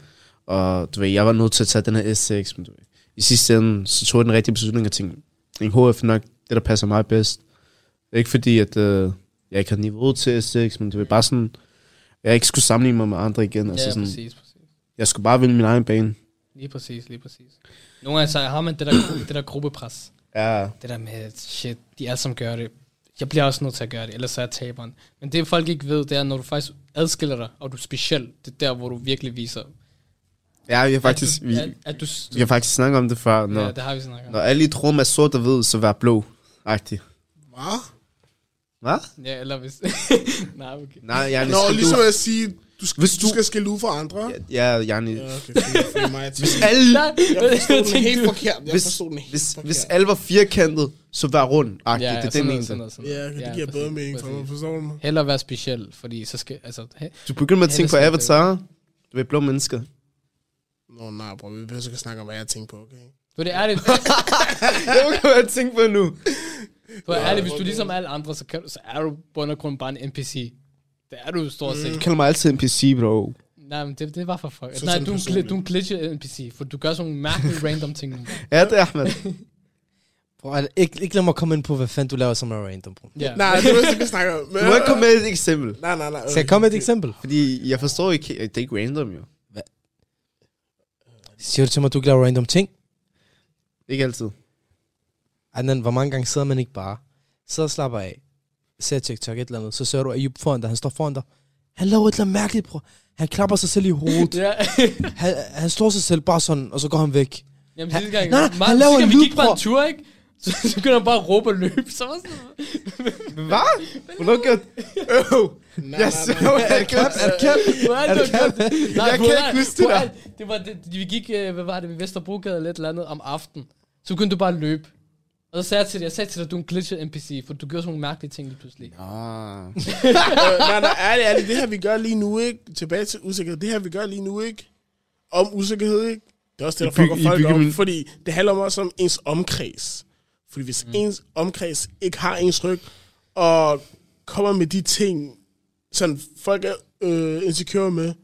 og du ved, jeg var nødt til at tage den her S6, men du ved, i sidste ende, så tog jeg den rigtige beslutning og tænkte, en HF er nok det, der passer mig bedst. Ikke fordi, at øh, jeg ikke har niveau til S6, men det var bare sådan, jeg ikke skulle sammenligne mig med andre igen. Altså ja, sådan, præcis, præcis. jeg skulle bare vælge min egen bane. Lige præcis, lige præcis. Nogle gange så har man det der, det der gruppepres. Ja, Det der med, shit, de alle sammen gør det. Jeg bliver også nødt til at gøre det, ellers så er jeg taberen. Men det folk ikke ved, det er, når du faktisk adskiller dig, og du er speciel, det er der, hvor du virkelig viser, ja vi har faktisk, at du, vi, at, at du, vi har faktisk snakket om det før. Når, ja, det har vi snakket om. Når alle I tror, man er sort og hvid, så vær blå. Agtig. Hvad? Hvad? Ja, eller hvis... Nej, okay. Nej, jeg Nå, ligesom at sige, du skal, Hvis du, du- skal skille ud for andre. Ja, Janni. Ja, okay, fordi mig, Hvis alle, Nej, jeg forstod den helt forkert. Jeg hvis, forstod den helt hvis, forkert. hvis alle var firkantet, så vær rund. Ja, det ja, er det, mente. noget, sådan Ja, det giver bedre mening for mig, forstår du mig? Hellere være speciel, fordi så skal, altså, he, Du begynder med at Ja, tænke på det er Avatar. Du ved, blå mennesker. Nå, nej, bror, vi behøver ikke snakke om, hvad jeg tænker på, okay? du det er ærligt, det kan jeg tænke på nu. du er ærligt, hvis du er ligesom alle andre, så, kan så er du på bund og grund bare en NPC. Det er du stort set. Du kalder mig altid en PC, bro. Nej, men det, det var for fuck. Nej, du er, en, du er en glitchet NPC, for du gør sådan nogle mærkelige random ting. Ja, det er Ahmed. Bro, altså, ikke, ikke lad mig komme ind på, hvad fanden du laver som er random, bro. Ja. Nej, det er ikke snakke om. Du må ikke komme med et eksempel. Nej, nej, nej. Skal jeg komme med et eksempel? Fordi jeg forstår ikke, det er ikke random jo. Siger du til mig, at du ikke laver random ting? Ikke altid. Adnan, hvor mange gange sidder man ikke bare, sidder og slapper af, ser TikTok et eller andet, så ser du Ayub foran dig, han står foran dig, han laver et eller andet mærkeligt, bror. Han klapper sig selv i hovedet. Ja. Han, han slår sig selv bare sådan, og så går han væk. Jamen, Han- gang, nej, nej, han laver en vi gik lyd, på en tur, ikke? Så, så begynder han bare at råbe og løbe. Så var sådan, Hvad? Hvornår gør Øv! Nej, Jeg så, er? Er? Hvor er det, Er det Nej, Jeg kan ikke huske det der. er- Det var det, vi gik, øh, hvad var det, ved Vesterbrogade eller et eller andet om aftenen. Så begyndte du bare at løbe. Og så sagde jeg til dig, jeg sagde til dig, at du er en glitchet NPC, for du gjorde sådan nogle mærkelige ting lige pludselig. Ah. øh, nej, nej, ærligt, ærligt, det her vi gør lige nu, ikke? Tilbage til usikkerhed. Det her vi gør lige nu, ikke? Om usikkerhed, ikke? Det er også det, der fucker folk bygger op, min- fordi det handler også om ens omkreds. Fordi hvis mm. ens omkreds ikke har ens ryg, og kommer med de ting, sådan folk er øh, insecure med,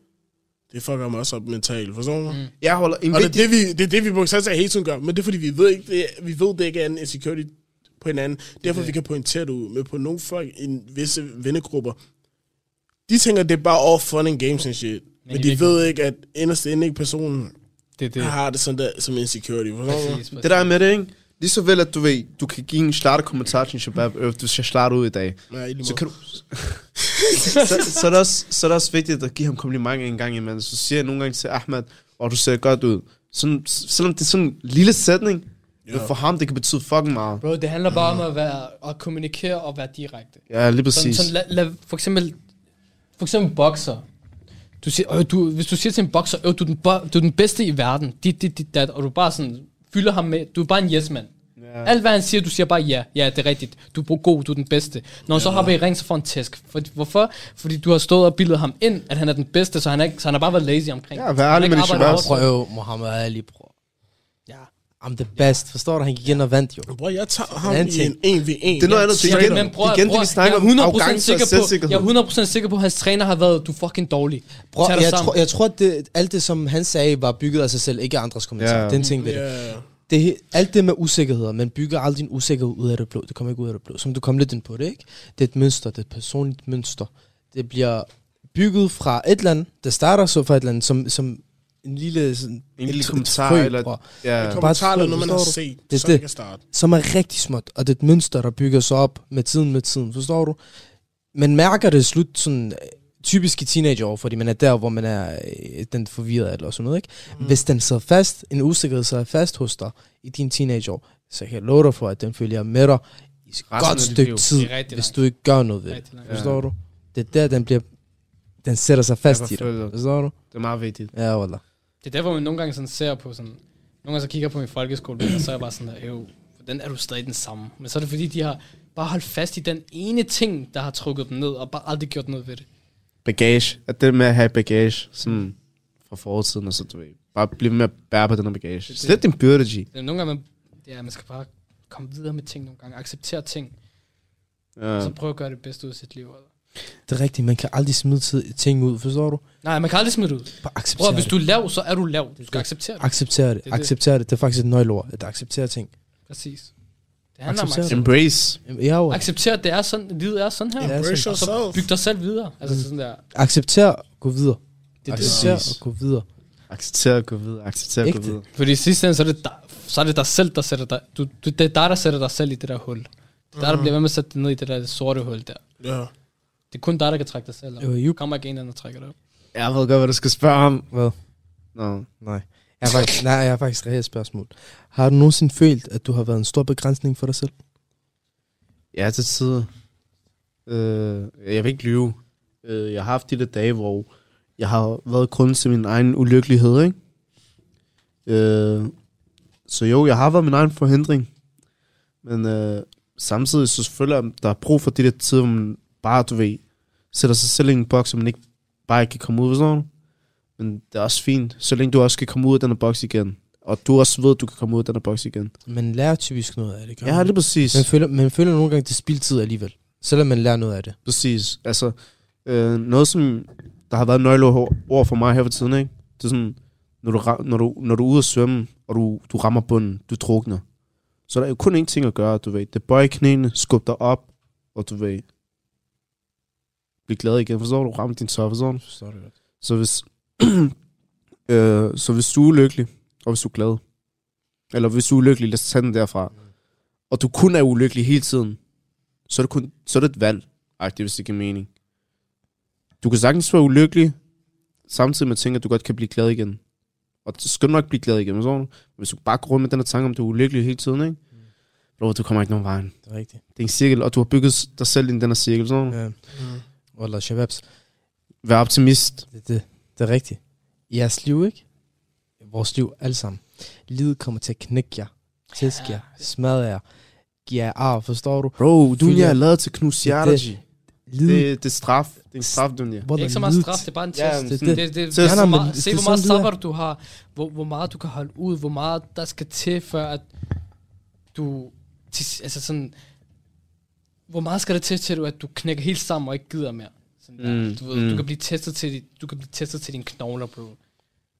det fucker mig også op mentalt, forstår du? Mm. Jeg holder en Og det er vigtig... det, vi, det, er det, vi på sig hele tiden gør, men det er fordi, vi ved ikke, det, vi ved, det ikke er en insecurity på hinanden. Derfor vi kan pointere det ud. Men på nogle folk i en visse vennegrupper, de tænker, det er bare all fun and games and shit. Men, i de virkeligheden- ved ikke, at inderst inde ikke personen Det det. har det sådan der, som insecurity. Du? Præcis, Det der er med det, ikke? Lige så vel, at du ved, du kan give en starter kommentar til en shabab, øh, du skal starte ud i dag. Nej, Så kan du... så, så, er det også, så er det også vigtigt at give ham komplimenter en gang imellem. Så siger jeg nogle gange til Ahmed, og du ser godt ud. Sådan, selvom det er sådan en lille sætning, Ja. ja. for ham, det kan betyde fucking meget. Bro, det handler bare om at, være, at kommunikere og være direkte. Ja, lige Sådan, præcis. sådan, lad, lad, for eksempel, for eksempel bokser. Du siger, øh, du, hvis du siger til en bokser, øh, du, er den, du er den bedste i verden, dit, dit, dit, dat, og du bare sådan fylder ham med, du er bare en yes-man. Ja. Alt hvad han siger, du siger bare ja, ja, det er rigtigt. Du er god, du er den bedste. Når han så hopper i ring, så får han tæsk. For, hvorfor? Fordi du har stået og bildet ham ind, at han er den bedste, så han, er, ikke- så han har bare været lazy omkring. Ja, vær ærlig med hårdt. Prøv, Mohammed Ali, bror. Ja, I'm the best. Forstår du? Han gik ind og vandt, jo. Bror, jeg tager ham i en 1v1. Det er noget andet. Det Ja, igen, men bror, igen det, bror, vi snakker om jeg er 100% arrogance og sikker på. Jeg er 100% sikker på, at hans træner har været, du fucking dårlig. Bror, jeg, sammen. tror, jeg tror, at det, alt det, som han sagde, var bygget af sig selv, ikke af andres kommentarer. Ja. Yeah. Den ting ved det. Ja, det. he- Alt det med usikkerheder, man bygger aldrig din usikkerhed ud af det blå. Det kommer ikke ud af det blå. Som du kom lidt ind på det, ikke? Det er et mønster, det er et personligt mønster. Det bliver bygget fra et eller andet, der starter så fra et eller andet, som, som en lille, sådan, En lille et- et kommentar, frø, eller- bror, Ja. ja. kommentarer eller noget, man har forstår set. Det er så det. kan starte. som er rigtig småt, og det er et mønster, der bygger sig op med tiden med tiden, forstår du? Man mærker det slut sådan øh, typisk i teenageår, fordi man er der, hvor man er øh, den forvirret eller sådan noget, ikke? Mm. Hvis den sidder fast, en usikkerhed sidder fast hos dig i din teenageår, så kan jeg love dig for, at den følger med dig i et godt stykke liv. tid, hvis du ikke gør noget ved det. Langt. Ja. Forstår du? Det er der, den bliver, den sætter sig fast i dig. Forstår du? Det er meget vigtigt. Ja, wallah. Det er derfor, man nogle gange sådan ser på sådan... Nogle gange så kigger jeg på min folkeskole, og så er jeg bare sådan der, jo, den er du stadig den samme. Men så er det fordi, de har bare holdt fast i den ene ting, der har trukket dem ned, og bare aldrig gjort noget ved det. bagage. At det med at have bagage, sådan fra fortiden, og så du ved, bare blive med at bære på den her bagage. det. Slet din byrde, G. Det er nogle gange, man, ja, man skal bare komme videre med ting nogle gange. Acceptere ting. Ja. Ja. Så prøve at gøre det bedste ud af sit liv. Eller? Det er rigtigt, man kan aldrig smide ting ud, forstår du? Nej, man kan aldrig smide det ud. Bare acceptere hvis det. du er lav, så er du lav. Du skal det. acceptere det. Acceptere det. Det er det. Acceptere det. Det er faktisk et nøgleord, at acceptere ting. Præcis. Det handler om Acceptere det. Embrace. Har jo acceptere, at det er sådan, livet er sådan her. Ja, Embrace sådan. Og så yourself. byg dig selv videre. Altså sådan der. acceptere og gå videre. Det er det. Acceptere og gå videre. Acceptere at gå videre. Acceptere at gå videre. Fordi i sidste ende, så er det dig, så er det dig selv, der sætter dig... Du, du, det er dig, der sætter dig selv i det der hul. Det er dig, der bliver ved med at sætte dig ned i det der sorte hul der. Ja. Det er kun dig, der kan trække dig selv op. Jo. kommer ikke en anden, der trækker dig op. Jeg ved godt, hvad du skal spørge om. Hvad? Nå. Nej. Jeg har faktisk, nej, jeg har faktisk et spørgsmål. Har du nogensinde følt, at du har været en stor begrænsning for dig selv? Ja, til tider. Øh, jeg vil ikke lyve. Øh, jeg har haft de der dage, hvor jeg har været grund til min egen ulykkelighed, ikke? Øh, så jo, jeg har været min egen forhindring. Men øh, samtidig så selvfølgelig, er der er brug for de der tider, hvor man bare, du ved, sætter sig selv i en boks, og man ikke bare ikke kan komme ud, forstår du? Men det er også fint, så længe du også kan komme ud af den her boks igen. Og du også ved, at du kan komme ud af den her boks igen. Man lærer typisk noget af det, gør Ja, man? det er præcis. Man føler, man føler nogle gange, det er spildtid alligevel. Selvom man lærer noget af det. Præcis. Altså, øh, noget som, der har været nøgleord for mig her for tiden, ikke? Det er sådan, når du, når du, når du er ude at svømme, og du, du rammer bunden, du drukner, så er der jo kun én ting at gøre, du ved. Det bøjer knæene, skub dig op, og du ved, blive glad igen. Forstår du? Ramme din tør, forstår du? Forstår du godt. Så hvis, øh, så hvis du er lykkelig, og hvis du er glad, eller hvis du er ulykkelig, lad os tage den derfra, og du kun er ulykkelig hele tiden, så er det, kun, så er det et valg, agtigt, hvis det giver mening. Du kan sagtens være ulykkelig, samtidig med at tænke, at du godt kan blive glad igen. Og så skal du nok blive glad igen? Men hvis du bare går rundt med den her tanke om, at du er ulykkelig hele tiden, ikke? Bro, du kommer ikke nogen vejen. Det er rigtigt. Det er en cirkel, og du har bygget dig selv i den her cirkel, du? Ja. Mm. Wallah, shababs. Vær optimist. Det, det, det er rigtigt. I jeres liv, ikke? Vores liv, alle sammen. Livet kommer til at knække jer. Tæske jer. Smadre jer. Give jer ar, forstår du? Bro, du er lavet til at knuse G. Livet, Det, det er straf. Det er en straf, du Det er ikke så meget straf, det er bare en test. Ja, det, det- det, det, det, test. det, Ja, nej, hvor meget, se, hvor meget er. sabber du har, hvor, hvor meget du kan holde ud, hvor meget der skal til, før at du, til, altså sådan, hvor meget skal der til, til du, at du knækker helt sammen og ikke gider mere? Sådan der. Mm, Du, ved, mm. du, kan blive testet til, du kan blive testet til dine knogler, bro.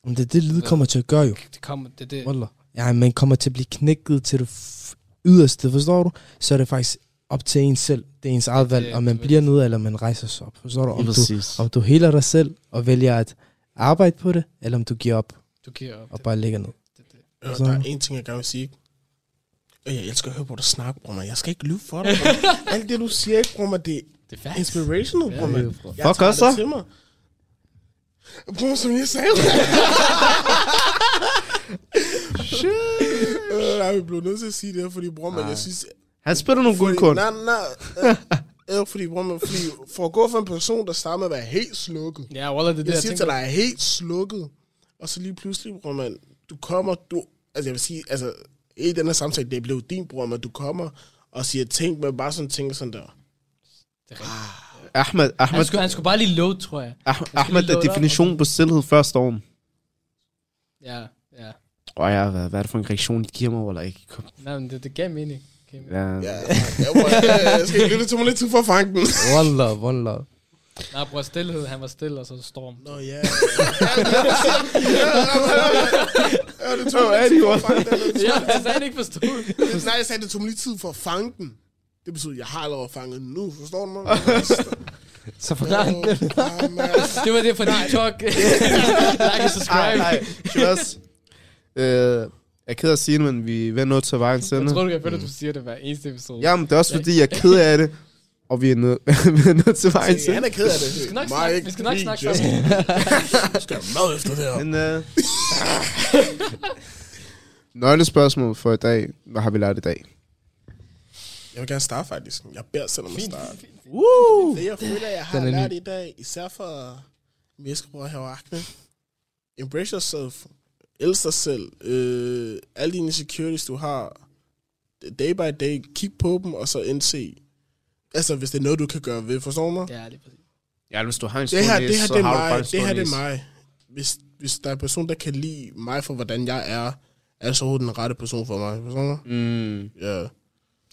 Men det er det, livet kommer til at gøre jo. Det kommer, det, det, Wallah. Ja, man kommer til at blive knækket til det yderste, forstår du? Så er det faktisk op til en selv. Det er ens eget valg, det- om man det- bliver nede, eller man rejser sig op. Forstår du? Om du, om du heler dig selv, og vælger at arbejde på det, eller om du giver op, du giver op. og Det, bare ligger ned. det, det. Øh, Så- der er en ting, jeg gerne vil sige. Øh, Jeg elsker at høre på dig snakke, bror. Jeg skal ikke lyve for dig, bror. Alt det, du siger, ikke, bror, det er Det er inspirational, bror, man. Jeg Fuck tager det til mig. Bror, som jeg sagde. Øh, Nej, vi blev nødt til at sige det her, fordi bror, man, jeg synes... Han spiller nogle gode kort. nej, nej. Ja, fordi, bror, man, fordi for at gå fra en person, der starter med at være helt slukket. Ja, Wallah, det er det, Jeg jeg siger til dig, er helt slukket. Og så lige pludselig, bror, man, du kommer, du... Altså, jeg vil sige, altså, i den her samtale, det blev din bror, men du kommer og siger ting, men bare sådan ting sådan der. Det er rigtigt. Ahmed, Han Ahmed, skulle, han skulle bare lige load, tror jeg. Ah- Ahmed er definitionen på stillhed før storm. Ja, ja. Åh ja, hvad, hvad er det for en reaktion, de giver mig, eller ikke? Kom. Nej, men det, det gav mening. Ja. Ja, jeg, jeg skal lytte til mig lidt tid for at fange den. Wallah, wallah. Nej, bror, stillhed, han var stille, og så storm. Nå, ja. Ja, det tog mig tid for at fange den. Ja, jeg sagde det ikke forstået. Nej, jeg sagde, det tog mig lidt tid for at fange den. Det betyder, at jeg har allerede fanget den nu, forstår du mig? Så forklar man. Det var det for din talk. like og subscribe. Nej, Kjørs. Øh, jeg er ked af at sige det, men vi er ved noget til vejen Jeg sende. tror, du kan føle, at du siger det hver eneste episode. Jamen, det er også fordi, jeg er ked af det, og vi er nødt vi er nødt til vejen Se. Han er ked af det. Vi skal nok Mig snakke, vi skal nok snakke. Jeg skal have mad efter det her. Men, øh, nøglespørgsmål for i dag. Hvad har vi lært i dag? Jeg vil gerne starte faktisk. Jeg beder selv om at starte. Woo! Det jeg føler, jeg har er ny. lært i dag, især for Mjæskebror her og Akne. Embrace yourself. Elsk dig selv. Øh, alle dine insecurities, du har, day by day, kig på dem, og så indse, altså hvis det er noget, du kan gøre ved, forstår du mig? Ja, det er præcis. Ja, hvis du har en stor Det her, næse, det her, så det er har du mig. bare en Det her, det er mig. Hvis, hvis der er en person, der kan lide mig for, hvordan jeg er, er det så den rette person for mig. Forstår du? Mm. Ja.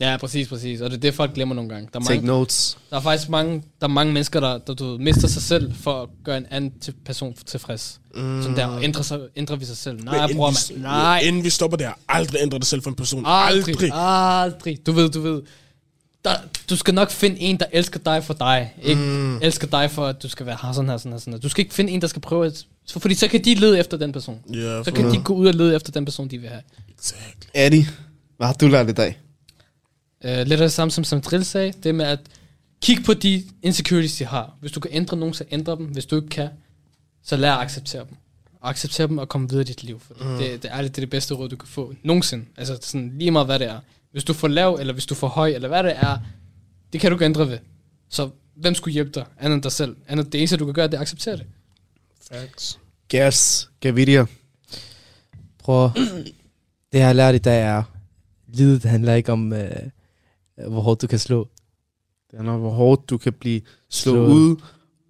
Ja, præcis, præcis. Og det er det, folk glemmer nogle gange. Der er, Take mange, notes. der er faktisk mange, der er mange mennesker, der, der du mister sig selv for at gøre en anden til person tilfreds. Mm. Sådan der, ændrer, sig, ændrer vi sig selv. Nej, Men bror, inden vi- man. Nej, Inden vi stopper der, aldrig ændre dig selv for en person. aldrig. Aldrig. Aldrig. Du ved, du ved. Der, du skal nok finde en, der elsker dig for dig. Ikke mm. elsker dig for, at du skal være her, sådan her, sådan her, sådan her. Du skal ikke finde en, der skal prøve at... For, fordi så kan de lede efter den person. Ja, Så kan de gå ud og lede efter den person, de vil have. Exactly. Eddie, hvad har du lært i dag? Uh, lidt af det samme som, som Drill sagde, det med at kigge på de insecurities, de har. Hvis du kan ændre nogen, så ændre dem. Hvis du ikke kan, så lær at acceptere dem. Og acceptere dem og komme videre i dit liv. For mm. det, det, er det, det er det bedste råd, du kan få nogensinde. Altså sådan lige meget, hvad det er. Hvis du er for lav, eller hvis du er for høj, eller hvad det er, det kan du ikke ændre ved. Så hvem skulle hjælpe dig, andet end dig selv? Andet, det eneste, du kan gøre, det er at acceptere det. Facts. Gas, Gavidia. Prøv Det jeg har lært i dag er, livet handler ikke om, øh, hvor hårdt du kan slå. Det handler om, hvor hårdt du kan blive slået Slået. ud,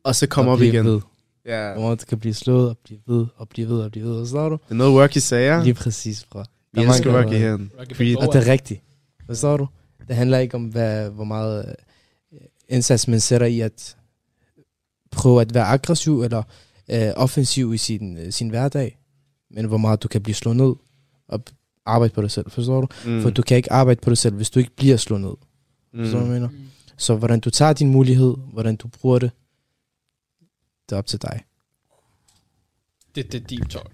og så komme og op igen. Ved. Ja. Hvor hårdt du kan blive slået og blive ved og blive ved og blive ved. Forstår du? Det er noget work i sager. Lige præcis, fra. Vi elsker. Rocky. Balboa. Og det er rigtigt. Forstår du? Det handler ikke om, hvad, hvor meget øh, indsats man sætter i at prøve at være aggressiv eller øh, offensiv i sin, øh, sin hverdag. Men hvor meget du kan blive slået ned og arbejde på dig selv. Forstår du? Mm. For du kan ikke arbejde på dig selv, hvis du ikke bliver slået ned. mm. Forstår du, hvad jeg mener? Så hvordan du tager din mulighed, hvordan du bruger det, det er op til dig. Det, det er deep talk.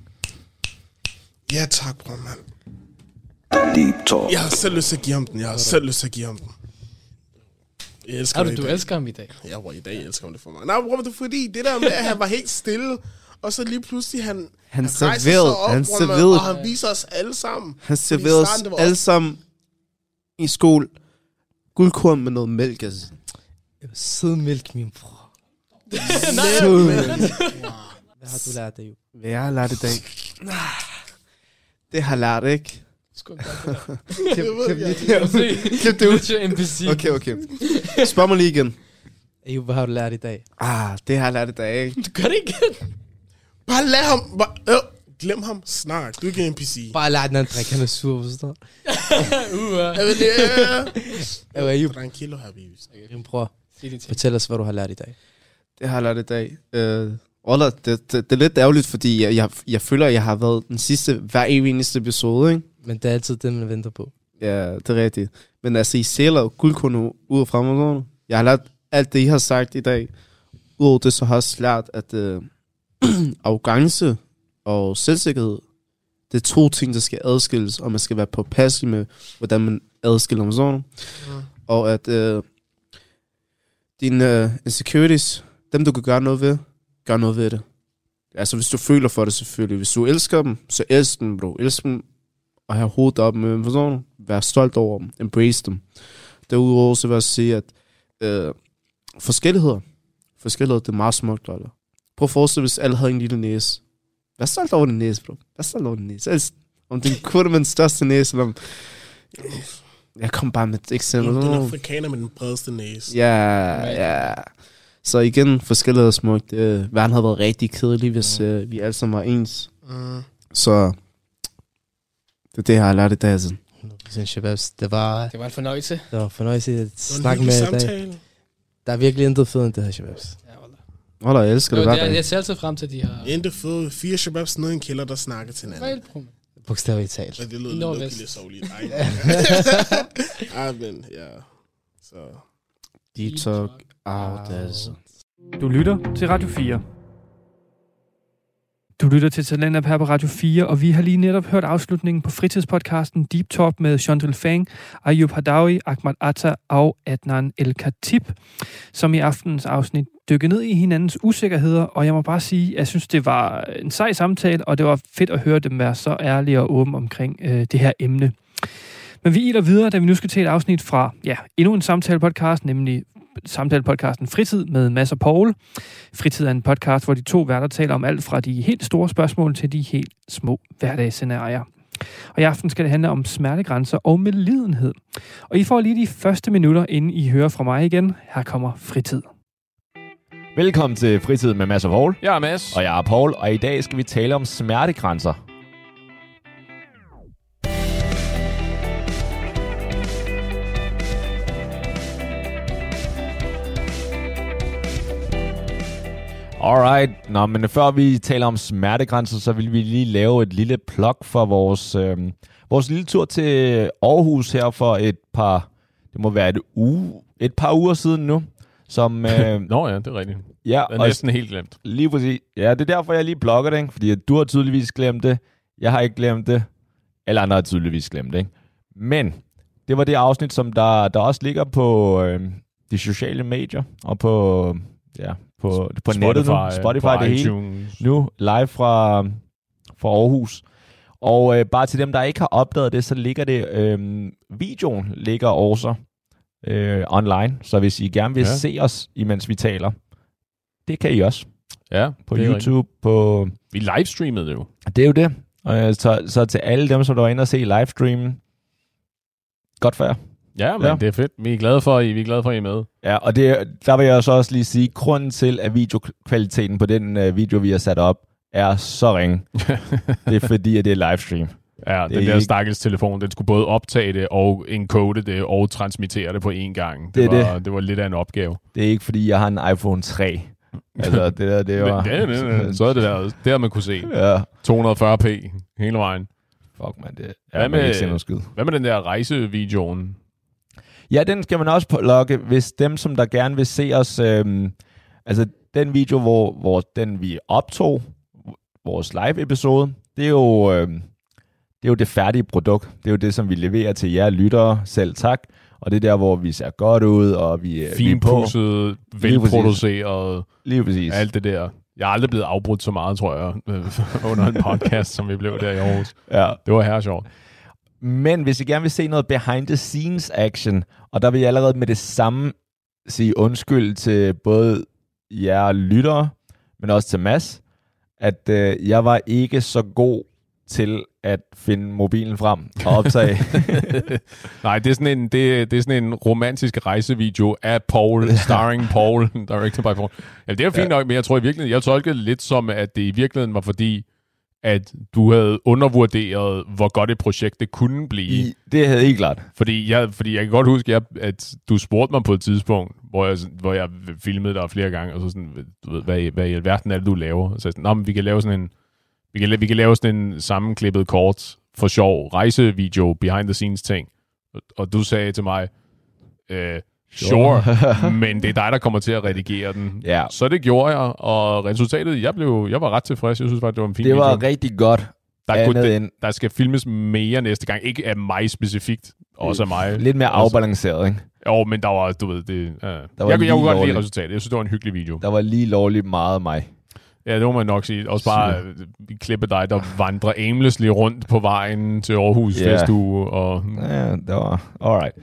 Ja, tak, bror, mand. Deep Talk. Jeg har selv lyst til at give ham den. Jeg har selv lyst til at give ham den. Jeg elsker Er dig du, i du elsker ham i dag? Ja, bror, i dag elsker ham det for mig. Nej, men det er fordi, det der med, at han var helt stille, og så lige pludselig, han, Han rejser sig serverede, op, han mand, serverede, og han viser os alle sammen. han var os alle sammen i skole. Guldkorn med noget mælk, altså. Sød mælk, min bror. Nej, Sød mælk. Hvad har du lært jo? Hvad jeg har lært i dag? Det har jeg lært, ikke? Det der. Klip, det. Se, Klip det ud. Okay, okay. Spørg mig lige igen. Jo, hvad har du lært i dag? Ah, det har jeg lært i dag, ikke? Du gør det ikke. Bare lad ham. Bare, øh, glem ham. Snak. Du er ikke en NPC. Bare lær den anden drik, han er sur, forstår du? uh, uh. Ayub. Tranquilo, habibis. Din ting. fortæl os, hvad du har lært i dag. Det har jeg lært i dag. Øh, Ola, det, det, det, er lidt ærgerligt, fordi jeg, jeg, jeg føler, at jeg har været den sidste, hver evig eneste episode, ikke? Men det er altid det, man venter på. Ja, det er rigtigt. Men altså, I sælger jo guldkorn ud og frem og sådan. Jeg har lært alt det, I har sagt i dag. Udover det, så har jeg også lært, at øh, arrogance og selvsikkerhed, det er to ting, der skal adskilles, og man skal være påpasselig med, hvordan man adskiller dem sådan. Mm. Og at øh, dine øh, insecurities, dem du kan gøre noget ved, gør noget ved det. Altså hvis du føler for det selvfølgelig. Hvis du elsker dem, så elsk dem, bro. Elsk dem og have hovedet op med dem. Forstår du? Vær stolt over dem. Embrace dem. Derudover så vil jeg sige, at øh, forskelligheder, forskelligheder, det er meget smukt, eller? Prøv at forestille hvis alle havde en lille næse. Vær stolt over din næse, bro. Vær stolt over din næse. Elsk, om den kun med den største næse, eller om... Jeg kom bare med et eksempel. Den afrikaner med den bredeste næse. Ja, ja. Så igen, forskellighed er smukt. Øh, verden havde været rigtig kedelig, hvis øh, vi alle sammen var ens. Mm. Så det er det, jeg har lært i dag. Altså. Sen Shababs, det var, Det var en fornøjelse. det var fornøjelse at en snakke med dig. samtale. Der er virkelig intet fedt end det her, Shababs. Ja, wallah. Hold da, jeg elsker det hver det er, dag. jeg ser altid frem til de her... Endte fede fire shababs nede i en kælder, der snakker til hinanden. Bogstaveligt talt. Men det lød I lidt lidt sovligt. Ej, men ja. Så. Talk out, altså. Du lytter til Radio 4. Du lytter til Talent her på Radio 4, og vi har lige netop hørt afslutningen på fritidspodcasten Deep Talk med Chantal Fang, Ayub Hadawi, Ahmad Atta og Adnan El Khatib, som i aftenens afsnit dykke ned i hinandens usikkerheder, og jeg må bare sige, at jeg synes, det var en sej samtale, og det var fedt at høre dem være så ærlige og åbne omkring øh, det her emne. Men vi iler videre, da vi nu skal til et afsnit fra ja, endnu en samtale-podcast, nemlig samtale-podcasten Fritid med Mads og Paul. Fritid er en podcast, hvor de to værter taler om alt fra de helt store spørgsmål til de helt små hverdagsscenarier. Og i aften skal det handle om smertegrænser og medlidenhed. Og I får lige de første minutter, inden I hører fra mig igen. Her kommer Fritid. Velkommen til Fritid med Mads og Paul. Jeg er Mads. Og jeg er Paul, og i dag skal vi tale om smertegrænser. Alright, Nå, men før vi taler om smertegrænser, så vil vi lige lave et lille plug for vores, øh, vores lille tur til Aarhus her for et par, det må være et, uge, et par uger siden nu. Som, øh, Nå ja, det er rigtigt. ja, Det er og næsten helt glemt. Lige præcis. Ja, det er derfor, jeg lige blogger det, ikke? fordi du har tydeligvis glemt det. Jeg har ikke glemt det. Alle andre har tydeligvis glemt det. Ikke? Men det var det afsnit, som der, der også ligger på øh, de sociale medier og på, ja, på, på nettet nu. Spotify, på det hele. iTunes. Nu live fra, fra Aarhus. Og øh, bare til dem, der ikke har opdaget det, så ligger det, øh, videoen ligger også øh, online. Så hvis I gerne vil Ja. se os, imens vi taler, det kan I også Ja, på YouTube, på... rigtigt. Vi livestreamede det jo. Det er jo det. Og øh, så, så til alle dem, som der var inde og se livestreamen, godt for jer. Ja, men Ja. det er fedt. Vi er glade for, at I, vi er glade for, at I er med. Ja, og det, der vil jeg så også lige sige, grunden til, at videokvaliteten på den øh, video, vi har sat op, er så ringe. det er fordi, at det er livestream. Ja, Det den er der ikke- stakkels telefon, den skulle både optage det og encode det og transmittere det på én gang. Det, Det er var, det. det var lidt af en opgave. Det er ikke fordi, jeg har en iPhone 3. altså, det der, det var... Ja, ja, ja. Så er det der, det har man kunne se. Ja. 240p hele vejen. Fuck, man. Det, Hvad ja, man med- ikke noget skid. Hvad med den der rejsevideoen? Ja, den skal man også logge, hvis dem, som der gerne vil se os... Øhm, altså, den video, hvor, hvor den vi optog, vores live-episode, det er jo... Øhm, det er jo det færdige produkt. Det er jo det, som vi leverer til jer lyttere. Selv tak. Og det er der, hvor vi ser godt ud, og vi, øh, vi er på. Velproduceret, Lige præcis. alt det der. Jeg er aldrig blevet afbrudt så meget, tror jeg, øh, under en podcast, som vi blev der i Aarhus. Ja. Det var her sjovt. Men hvis I gerne vil se noget behind the scenes action, og der vil jeg allerede med det samme sige undskyld til både jer lyttere, men også til Mads, at øh, jeg var ikke så god til at finde mobilen frem og optage. Nej, det er sådan en, det, det er sådan en romantisk rejsevideo af Paul, starring Paul, directed by Paul. Ja, det er fint ja. nok, men jeg tror i virkeligheden, jeg tolkede det lidt som, at det i virkeligheden var fordi, at du havde undervurderet, hvor godt et projekt det kunne blive. I, det havde I klart. Fordi jeg, fordi jeg kan godt huske, at, at du spurgte mig på et tidspunkt, hvor jeg, hvor jeg filmede dig flere gange, og så sådan, du ved, hvad, hvad i alverden er det, du laver? Så jeg sådan, Nå, men vi kan lave sådan en, vi kan, vi kan lave sådan en sammenklippet kort for sjov rejsevideo, behind the scenes ting. Og, og du sagde til mig, øh, sure, men det er dig, der kommer til at redigere den. Ja. Så det gjorde jeg, og resultatet, jeg, blev, jeg var ret tilfreds. Jeg synes faktisk, det var en fin Det var video. rigtig godt. Der, er kunne, end- der skal filmes mere næste gang. Ikke af mig specifikt, også af mig. Lidt mere Altså, afbalanceret, ikke? Jo, men der var, du ved, det... Uh, jeg, var jeg, jeg kunne godt lide resultatet. Jeg synes, det var en hyggelig video. Der var lige lovligt meget af mig. Ja, det må man nok sige. Også bare øh, klippe dig, der vandrer aimlessly rundt på vejen til Aarhus Ja. yeah. festuge. Og, Ja, det var... Alright.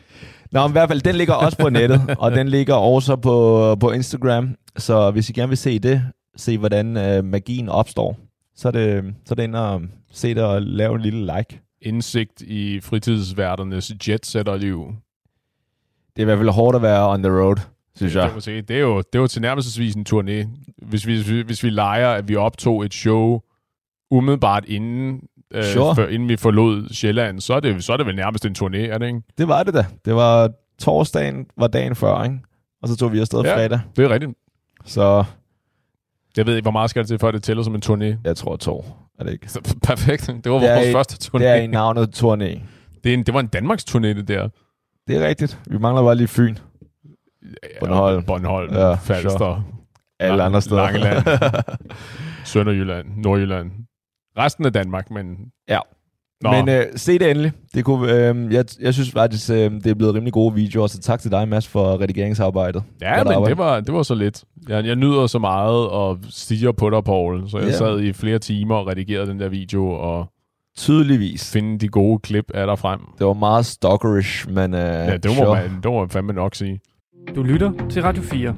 Nå, i hvert fald, den ligger også på nettet, og den ligger også på, på Instagram. Så hvis I gerne vil se det, se hvordan øh, magien opstår, så er det, så er det ind og se det og lave en lille like. indsigt i fritidsværternes jetsetterliv. Det er i hvert fald hårdt at være on the road, synes Det, jeg. man sige. det er jo, det er jo tilnærmelsesvis en turné. Hvis vi, hvis vi- hvis vi leger, at vi optog et show umiddelbart inden, øh, Sure. før, inden vi forlod Sjælland, så er, det, så er det vel nærmest en turné, er det ikke? Det var det da. Det var torsdagen, var dagen før, ikke? Og så tog vi afsted Ja. fredag. Det er rigtigt. Så Jeg ved ikke, hvor meget skal det til, før det tæller som en turné. jeg tror to. Er det ikke? Så, perfekt. Det var Det vores i- første turné. Det er i navnet turné. Det, er en, det var en Danmarks turné, det der. Det er rigtigt. Vi mangler bare lige Fyn. Bornholm. Bornholm, Ja, ja, Falster, sure. Alle andre steder. Langeland. Sønderjylland, Nordjylland. Resten af Danmark, men... Ja. Nå, Men øh, se det endelig. Det kunne, øh, jeg, jeg synes faktisk, øh, det er blevet rimelig gode videoer, så tak til dig, Mads, for redigeringsarbejdet. ja, godt men arbejde. det var, det var så lidt. Jeg, jeg nyder så meget og stiger på dig, Paul. Så jeg Ja. sad i flere timer og redigerede den der video og Tydeligvis. finde de gode klip af dig frem. Det var meget stalkerish, men øh, Ja, det må, sure. man, det må man fandme nok sige. Du lytter til Radio 4.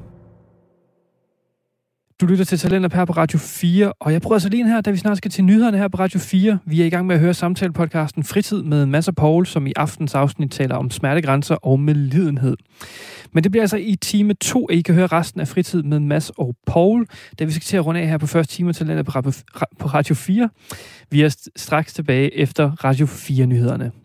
Du lytter til Talenter her på Radio 4, og jeg prøver så lige her, da vi snart skal til nyhederne her på Radio 4. Vi er i gang med at høre samtalepodcasten Fritid med Mads og Paul, som i aftens afsnit taler om smertegrænser og medlidenhed. Men det bliver altså i time 2, at I kan høre resten af Fritid med Mads og Paul, da vi skal til at runde af her på første time af Talenter på på Radio 4. Vi er straks tilbage efter Radio 4-nyhederne.